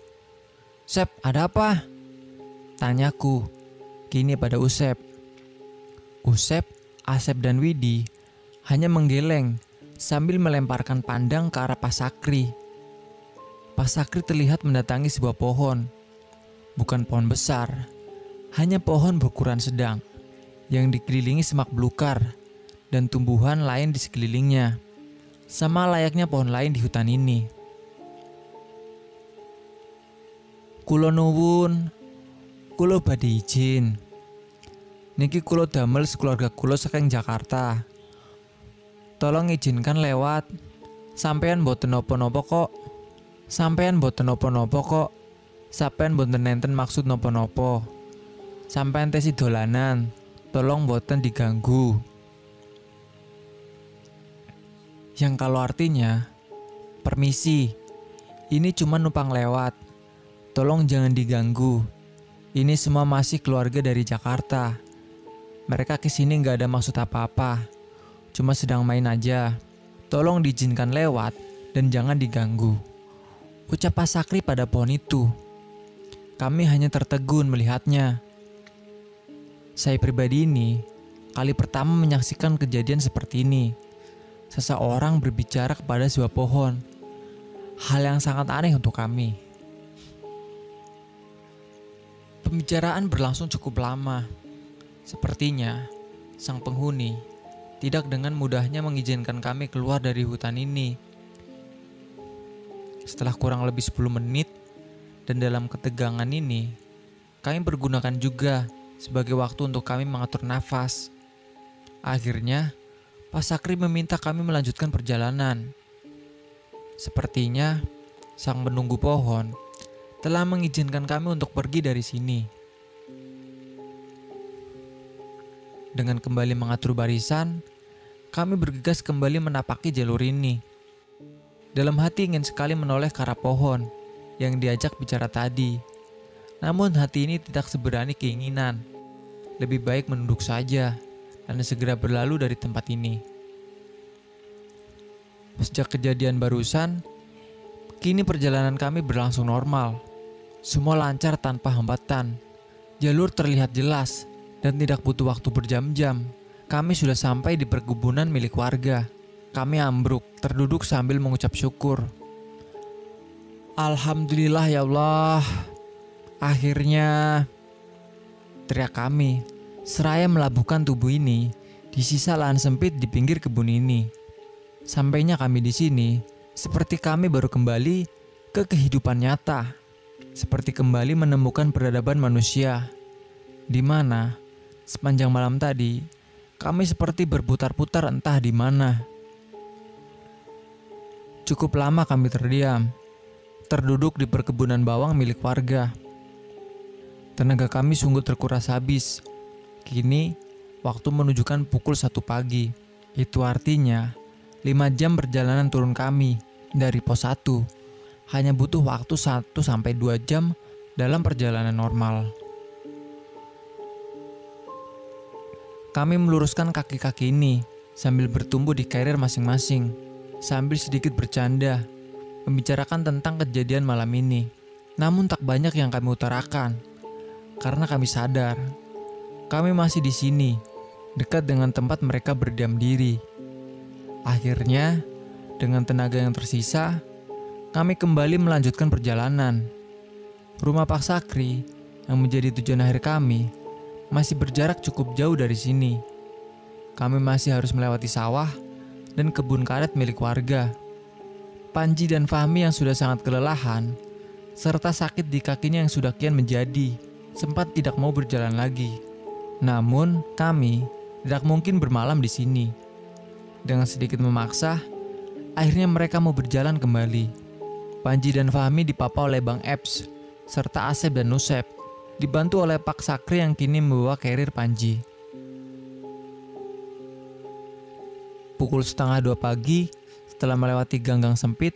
Sep, ada apa? Tanyaku, kini pada Usep. Usep, Asep dan Widi hanya menggeleng sambil melemparkan pandang ke arah Pak Sakri. Pak Sakri terlihat mendatangi sebuah pohon. Bukan pohon besar, hanya pohon berukuran sedang yang dikelilingi semak belukar dan tumbuhan lain di sekelilingnya, sama layaknya pohon lain di hutan ini. Kulo nuwun, kulo badhe izin. Niki kulo damel sekeluarga kulo saking Jakarta. Tolong izinkan lewat. Sampean boten nopo-nopo kok. Sampean boten nopo-nopo kok. Sampean boten nenten maksud nopo-nopo. Sampean tesi dolanan tolong boten diganggu. Yang kalau artinya, permisi, ini cuma numpang lewat. Tolong jangan diganggu. Ini semua masih keluarga dari Jakarta. Mereka ke sini nggak ada maksud apa-apa. Cuma sedang main aja. Tolong diizinkan lewat dan jangan diganggu. Ucap Pak Sakri pada pohon itu. Kami hanya tertegun melihatnya. Saya pribadi ini kali pertama menyaksikan kejadian seperti ini. Seseorang berbicara kepada sebuah pohon. Hal yang sangat aneh untuk kami. Pembicaraan berlangsung cukup lama. Sepertinya sang penghuni tidak dengan mudahnya mengizinkan kami keluar dari hutan ini. Setelah kurang lebih 10 menit dan dalam ketegangan ini, kami pergunakan juga sebagai waktu untuk kami mengatur nafas. Akhirnya, Pak Sakri meminta kami melanjutkan perjalanan. Sepertinya, sang menunggu pohon telah mengizinkan kami untuk pergi dari sini. Dengan kembali mengatur barisan, kami bergegas kembali menapaki jalur ini. Dalam hati ingin sekali menoleh ke arah pohon yang diajak bicara tadi. Namun hati ini tidak seberani keinginan lebih baik menunduk saja dan segera berlalu dari tempat ini. Sejak kejadian barusan, kini perjalanan kami berlangsung normal. Semua lancar tanpa hambatan. Jalur terlihat jelas dan tidak butuh waktu berjam-jam. Kami sudah sampai di perkebunan milik warga. Kami ambruk, terduduk sambil mengucap syukur. Alhamdulillah ya Allah. Akhirnya teriak kami, seraya melabuhkan tubuh ini di sisa lahan sempit di pinggir kebun ini. Sampainya kami di sini, seperti kami baru kembali ke kehidupan nyata, seperti kembali menemukan peradaban manusia, di mana sepanjang malam tadi kami seperti berputar-putar entah di mana. Cukup lama kami terdiam, terduduk di perkebunan bawang milik warga. Tenaga kami sungguh terkuras habis. Kini, waktu menunjukkan pukul satu pagi. Itu artinya, lima jam perjalanan turun kami dari pos 1 hanya butuh waktu 1 sampai 2 jam dalam perjalanan normal. Kami meluruskan kaki-kaki ini sambil bertumbuh di karir masing-masing, sambil sedikit bercanda, membicarakan tentang kejadian malam ini. Namun tak banyak yang kami utarakan, karena kami sadar kami masih di sini, dekat dengan tempat mereka berdiam diri. Akhirnya, dengan tenaga yang tersisa, kami kembali melanjutkan perjalanan. Rumah Pak Sakri yang menjadi tujuan akhir kami masih berjarak cukup jauh dari sini. Kami masih harus melewati sawah dan kebun karet milik warga. Panji dan Fahmi yang sudah sangat kelelahan, serta sakit di kakinya yang sudah kian menjadi, sempat tidak mau berjalan lagi. Namun, kami tidak mungkin bermalam di sini. Dengan sedikit memaksa, akhirnya mereka mau berjalan kembali. Panji dan Fahmi dipapa oleh Bang Eps, serta Asep dan Nusep, dibantu oleh Pak Sakri yang kini membawa carrier Panji. Pukul setengah dua pagi, setelah melewati ganggang sempit,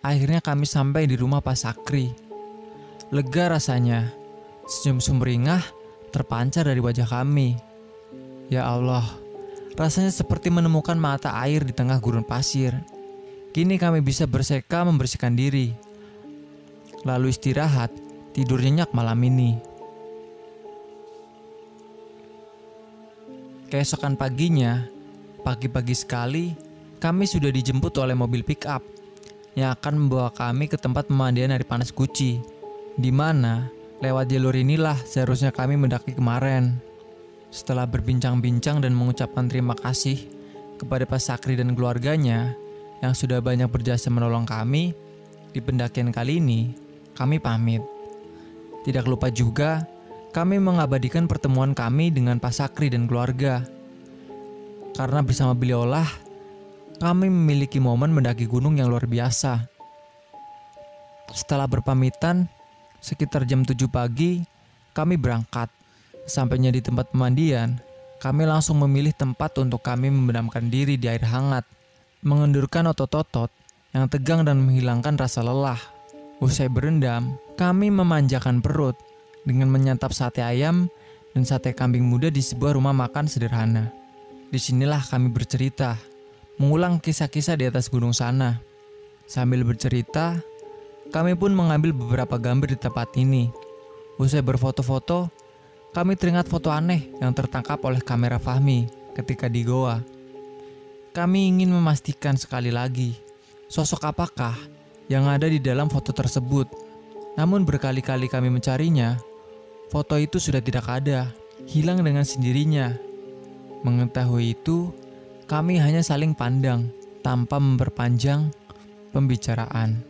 akhirnya kami sampai di rumah Pak Sakri. Lega rasanya, senyum sumringah terpancar dari wajah kami. Ya Allah, rasanya seperti menemukan mata air di tengah gurun pasir. Kini kami bisa berseka membersihkan diri. Lalu istirahat, tidur nyenyak malam ini. Keesokan paginya, pagi-pagi sekali, kami sudah dijemput oleh mobil pick up yang akan membawa kami ke tempat pemandian air panas Guci, di mana lewat jalur inilah seharusnya kami mendaki kemarin. Setelah berbincang-bincang dan mengucapkan terima kasih kepada Pak Sakri dan keluarganya yang sudah banyak berjasa menolong kami, di pendakian kali ini kami pamit. Tidak lupa juga, kami mengabadikan pertemuan kami dengan Pak Sakri dan keluarga. Karena bersama beliaulah, kami memiliki momen mendaki gunung yang luar biasa. Setelah berpamitan, sekitar jam 7 pagi, kami berangkat. Sampainya di tempat pemandian, kami langsung memilih tempat untuk kami membenamkan diri di air hangat, mengendurkan otot-otot yang tegang dan menghilangkan rasa lelah. Usai berendam, kami memanjakan perut dengan menyantap sate ayam dan sate kambing muda di sebuah rumah makan sederhana. Di sinilah kami bercerita, mengulang kisah-kisah di atas gunung sana. Sambil bercerita, kami pun mengambil beberapa gambar di tempat ini. Usai berfoto-foto, kami teringat foto aneh yang tertangkap oleh kamera Fahmi ketika di Goa. Kami ingin memastikan sekali lagi, sosok apakah yang ada di dalam foto tersebut. Namun berkali-kali kami mencarinya, foto itu sudah tidak ada, hilang dengan sendirinya. Mengetahui itu, kami hanya saling pandang tanpa memperpanjang pembicaraan.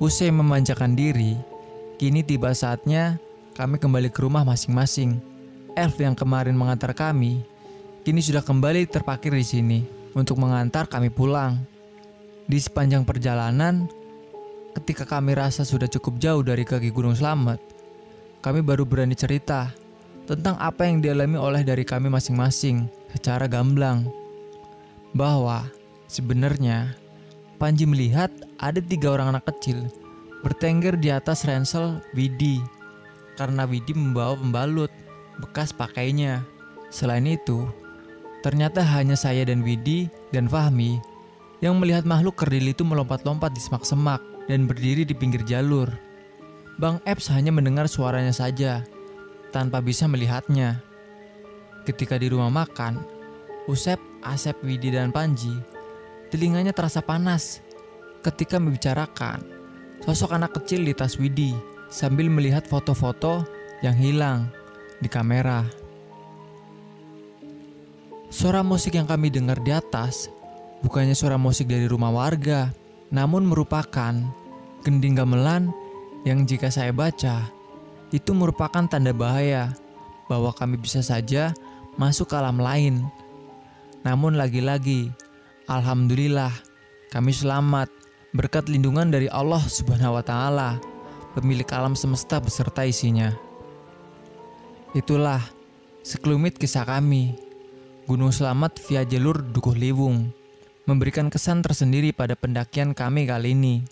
Usai memanjakan diri, kini tiba saatnya kami kembali ke rumah masing-masing. Elf yang kemarin mengantar kami, kini sudah kembali terparkir di sini untuk mengantar kami pulang. Di sepanjang perjalanan, ketika kami rasa sudah cukup jauh dari kaki Gunung Slamet, kami baru berani cerita tentang apa yang dialami oleh dari kami masing-masing secara gamblang. Bahwa sebenarnya Panji melihat ada tiga orang anak kecil bertengger di atas ransel Widi karena Widi membawa pembalut bekas pakainya. Selain itu, ternyata hanya saya dan Widi dan Fahmi yang melihat makhluk kerdil itu melompat-lompat di semak-semak dan berdiri di pinggir jalur. Bang Epps hanya mendengar suaranya saja, tanpa bisa melihatnya. Ketika di rumah makan, Usep, Asep, Widi, dan Panji, telinganya terasa panas ketika membicarakan sosok anak kecil di tas Widi sambil melihat foto-foto yang hilang di kamera. Suara musik yang kami dengar di atas bukannya suara musik dari rumah warga, namun merupakan gending gamelan yang jika saya baca itu merupakan tanda bahaya bahwa kami bisa saja masuk ke alam lain. Namun lagi-lagi, alhamdulillah kami selamat berkat lindungan dari Allah Subhanahu wa taala pemilik alam semesta beserta isinya. Itulah sekelumit kisah kami, Gunung Selamat via jalur Dukuh Liwung, memberikan kesan tersendiri pada pendakian kami kali ini.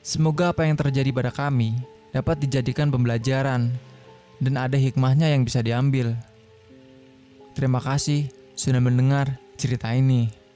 Semoga apa yang terjadi pada kami dapat dijadikan pembelajaran dan ada hikmahnya yang bisa diambil. Terima kasih sudah mendengar cerita ini.